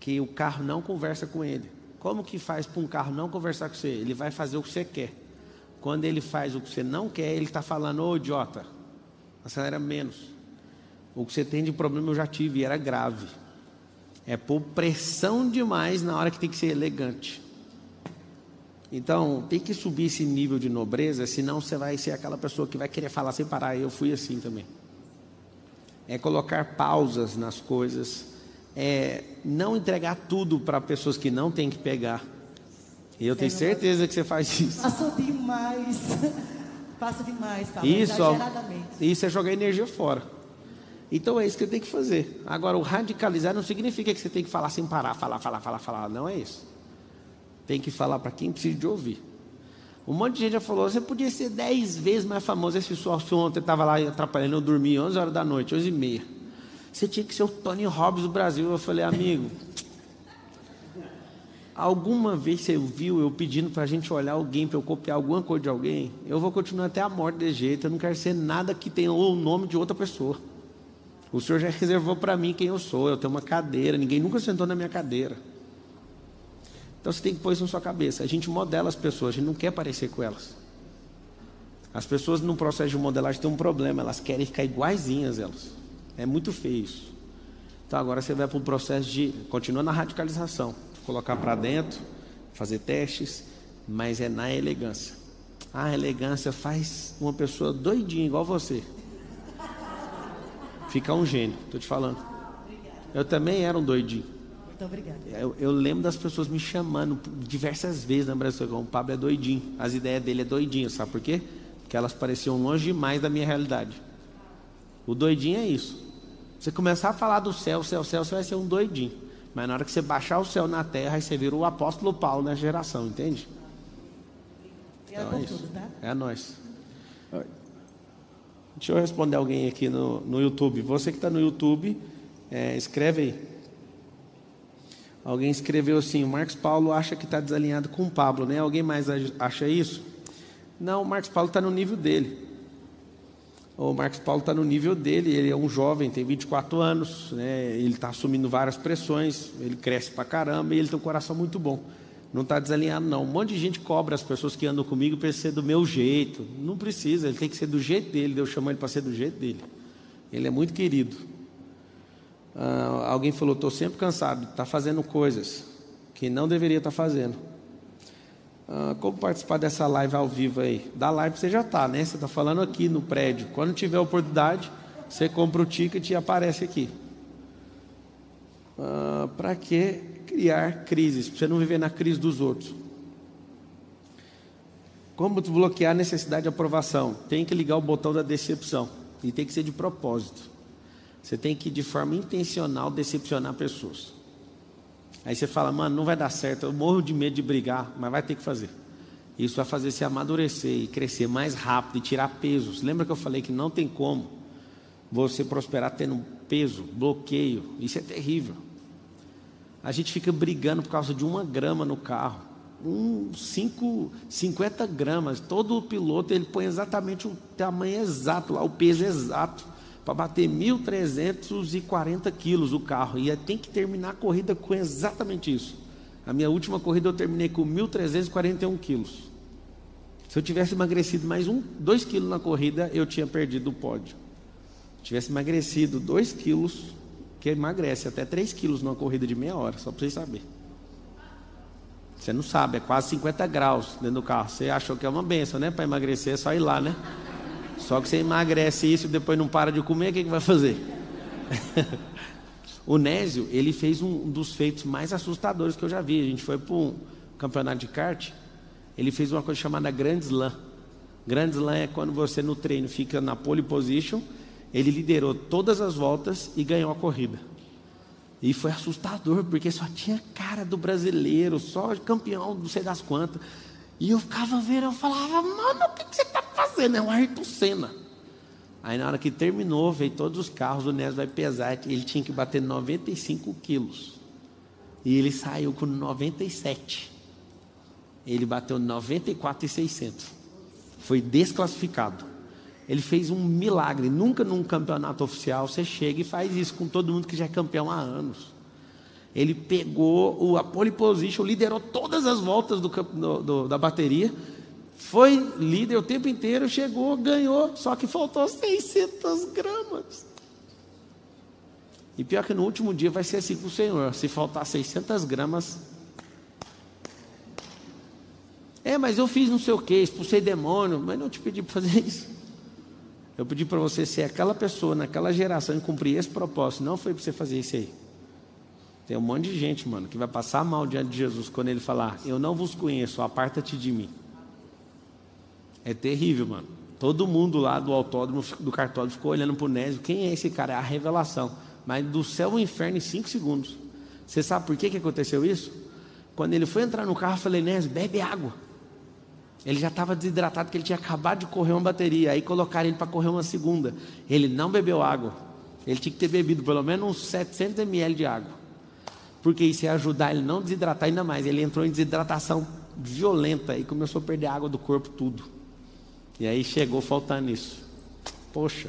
que o carro não conversa com ele. Como que faz para um carro não conversar com você? Ele vai fazer o que você quer. Quando ele faz o que você não quer, ele está falando: Ô idiota, acelera menos. O que você tem de problema eu já tive e era grave. É por pressão demais na hora que tem que ser elegante. Então, tem que subir esse nível de nobreza, senão você vai ser aquela pessoa que vai querer falar sem parar. Eu fui assim também. É colocar pausas nas coisas, é não entregar tudo para pessoas que não tem que pegar. E eu tenho certeza que você faz isso. Faço demais. Faço demais, Pablo. Isso, isso é jogar energia fora. Então é isso que você tem que fazer. Agora, o radicalizar não significa que você tem que falar sem parar, falar, falar, falar, falar. Não é isso. Tem que falar para quem precisa de ouvir. Um monte de gente já falou, você podia ser dez vezes mais famoso. Esse sócio ontem estava lá atrapalhando, eu dormi 11 horas da noite, 11 e meia. Você tinha que ser o Tony Robbins do Brasil. Eu falei, amigo, alguma vez você viu eu pedindo para a gente olhar alguém, para eu copiar alguma coisa de alguém? Eu vou continuar até a morte desse jeito. Eu não quero ser nada que tenha o nome de outra pessoa. O Senhor já reservou para mim quem eu sou. Eu tenho uma cadeira, ninguém nunca sentou na minha cadeira. Então você tem que pôr isso na sua cabeça. A gente modela as pessoas, a gente não quer parecer com elas. As pessoas no processo de modelagem têm um problema, elas querem ficar iguaizinhas elas. É muito feio isso. Então agora você vai para processo de continua na radicalização, colocar para dentro, fazer testes, mas é na elegância. A elegância faz uma pessoa doidinha igual você. Ficar um gênio, estou te falando. Eu também era um doidinho. Muito obrigada. Eu, eu, lembro das pessoas me chamando diversas vezes na Brasil, o Pablo é doidinho. As ideias dele é doidinho, sabe por quê? Porque elas pareciam longe demais da minha realidade. O doidinho é isso. Você começar a falar do céu, céu, céu, você vai ser um doidinho. Mas na hora que você baixar o céu na terra, aí você vira o apóstolo Paulo na geração, entende? Então é isso. É nós. Deixa eu responder alguém aqui no, no YouTube. Você que está no YouTube, é, escreve aí. Alguém escreveu assim: o Marcos Paulo acha que está desalinhado com o Pablo, né? Alguém mais acha isso? Não, o Marcos Paulo está no nível dele. O Marcos Paulo está no nível dele, ele é um jovem, tem 24 anos, né? ele está assumindo várias pressões, ele cresce pra caramba e ele tem um coração muito bom. Não está desalinhado, não. Um monte de gente cobra as pessoas que andam comigo para ser do meu jeito. Não precisa, ele tem que ser do jeito dele. Deus chamou ele para ser do jeito dele. Ele é muito querido. Ah, alguém falou: estou sempre cansado, está fazendo coisas que não deveria estar tá fazendo. Ah, como participar dessa live ao vivo aí? Da live você já está, né? Você está falando aqui no prédio. Quando tiver oportunidade, você compra o ticket e aparece aqui. Ah, Para que criar crises? Para você não viver na crise dos outros. Como desbloquear a necessidade de aprovação? Tem que ligar o botão da decepção. E tem que ser de propósito. Você tem que, de forma intencional, decepcionar pessoas. Aí você fala, mano, não vai dar certo, eu morro de medo de brigar, mas vai ter que fazer. Isso vai fazer você amadurecer e crescer mais rápido e tirar pesos. Lembra que eu falei que não tem como você prosperar tendo peso, bloqueio? Isso é terrível. A gente fica brigando por causa de uma grama no carro. Um, cinco, 50 gramas. Todo piloto ele põe exatamente o tamanho exato lá, o peso exato para bater 1.340 quilos o carro. E tem que terminar a corrida com exatamente isso. A minha última corrida eu terminei com 1.341 quilos. Se eu tivesse emagrecido mais um, 2 quilos na corrida, eu tinha perdido o pódio. Se tivesse emagrecido 2 quilos, que emagrece até 3 quilos numa corrida de meia hora, só para vocês saberem. Você não sabe, é quase 50 graus dentro do carro. Você achou que é uma benção, né? Para emagrecer é só ir lá, né? Só que você emagrece isso e depois não para de comer, o que, que vai fazer? o Nésio, ele fez um dos feitos mais assustadores que eu já vi. A gente foi para um campeonato de kart, ele fez uma coisa chamada Grand Slam. Grand Slam é quando você no treino fica na pole position, ele liderou todas as voltas e ganhou a corrida. E foi assustador, porque só tinha cara do brasileiro, só campeão, não sei das quantas. E eu ficava vendo, eu falava, mano, o que, que você está fazendo? É um Ayrton Senna. Aí na hora que terminou, veio todos os carros, o Nes vai pesar, ele tinha que bater 95 quilos. E ele saiu com 97. Ele bateu 94,600. Foi desclassificado. Ele fez um milagre. Nunca num campeonato oficial você chega e faz isso com todo mundo que já é campeão há anos. Ele pegou a pole position, liderou todas as voltas do, do, do, da bateria, foi líder o tempo inteiro, chegou, ganhou, só que faltou 600 gramas. E pior que no último dia vai ser assim com o Senhor: se faltar 600 gramas. É, mas eu fiz não sei o que, expulsei demônio, mas não te pedi para fazer isso. Eu pedi para você ser aquela pessoa naquela geração e cumprir esse propósito, não foi para você fazer isso aí. Tem um monte de gente, mano, que vai passar mal diante de Jesus quando ele falar: Eu não vos conheço, aparta-te de mim. É terrível, mano. Todo mundo lá do autódromo, do cartódromo, ficou olhando para o Nésio. Quem é esse cara? É a revelação. Mas do céu ao inferno em cinco segundos. Você sabe por que, que aconteceu isso? Quando ele foi entrar no carro, eu falei: Nésio, bebe água. Ele já estava desidratado, porque ele tinha acabado de correr uma bateria. Aí colocaram ele para correr uma segunda. Ele não bebeu água. Ele tinha que ter bebido pelo menos uns 700 ml de água porque isso ia ajudar ele não desidratar ainda mais. Ele entrou em desidratação violenta e começou a perder água do corpo tudo. E aí chegou faltando isso. Poxa,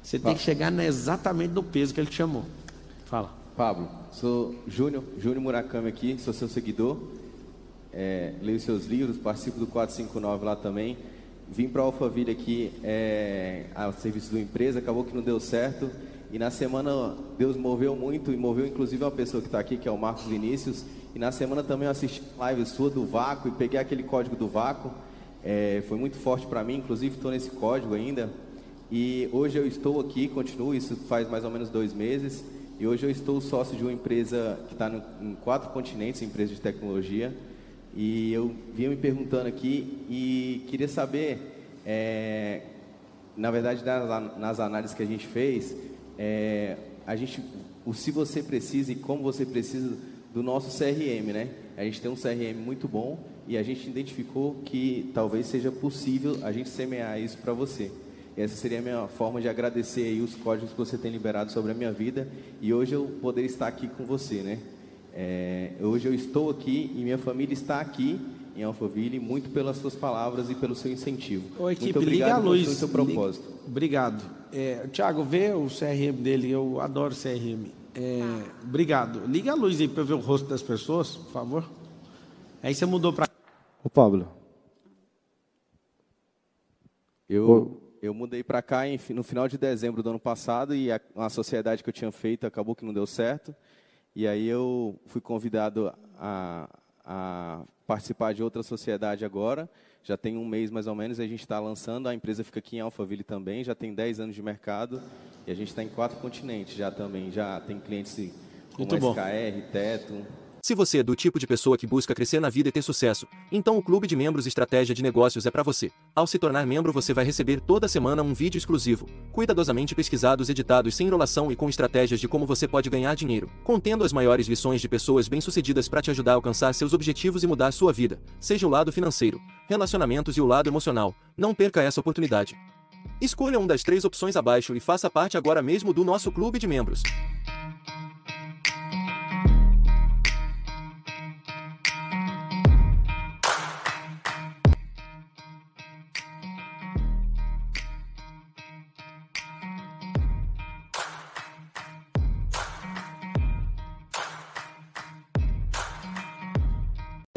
você tem que chegar exatamente no peso que ele te chamou. Fala. Pablo, sou Júnior, Júnior Murakami aqui, sou seu seguidor. É, leio seus livros, participo do 459 lá também. Vim para a Alphaville aqui é, a serviço de uma empresa, acabou que não deu certo e na semana Deus moveu muito e moveu inclusive uma pessoa que está aqui, que é o Marcos Vinícius. E na semana também eu assisti live sua do vácuo e peguei aquele código do vácuo. É, foi muito forte para mim, inclusive estou nesse código ainda. E hoje eu estou aqui, continuo, isso faz mais ou menos dois meses. E hoje eu estou sócio de uma empresa que está em quatro continentes, empresa de tecnologia. E eu vinha me perguntando aqui e queria saber, é, na verdade, nas, nas análises que a gente fez, é, a gente, o se você precisa e como você precisa do nosso CRM, né? A gente tem um CRM muito bom e a gente identificou que talvez seja possível a gente semear isso para você. E essa seria a minha forma de agradecer aí os códigos que você tem liberado sobre a minha vida e hoje eu poder estar aqui com você, né? É, hoje eu estou aqui e minha família está aqui em Alphaville muito pelas suas palavras e pelo seu incentivo. Ô, equipe, muito obrigado liga a luz. pelo seu propósito. Liga- Obrigado. É, Tiago, vê o CRM dele, eu adoro CRM. É, Obrigado. Liga a luz aí para eu ver o rosto das pessoas, por favor. Aí você mudou para. Ô Pablo. Eu, eu mudei para cá em- no final de dezembro do ano passado e a, uma sociedade que eu tinha feito acabou que não deu certo. E aí eu fui convidado a, a participar de outra sociedade agora. Já tem um mês mais ou menos, a gente está lançando. A empresa fica aqui em Alphaville também, já tem 10 anos de mercado. E a gente está em quatro continentes já também. Já tem clientes como Muito bom. SKR, Teto. Se você é do tipo de pessoa que busca crescer na vida e ter sucesso, então o Clube de Membros Estratégia de Negócios é para você. Ao se tornar membro, você vai receber toda semana um vídeo exclusivo, cuidadosamente pesquisados, editados sem enrolação e com estratégias de como você pode ganhar dinheiro, contendo as maiores lições de pessoas bem-sucedidas para te ajudar a alcançar seus objetivos e mudar sua vida, seja o lado financeiro, relacionamentos e o lado emocional. Não perca essa oportunidade. Escolha uma das três opções abaixo e faça parte agora mesmo do nosso clube de membros.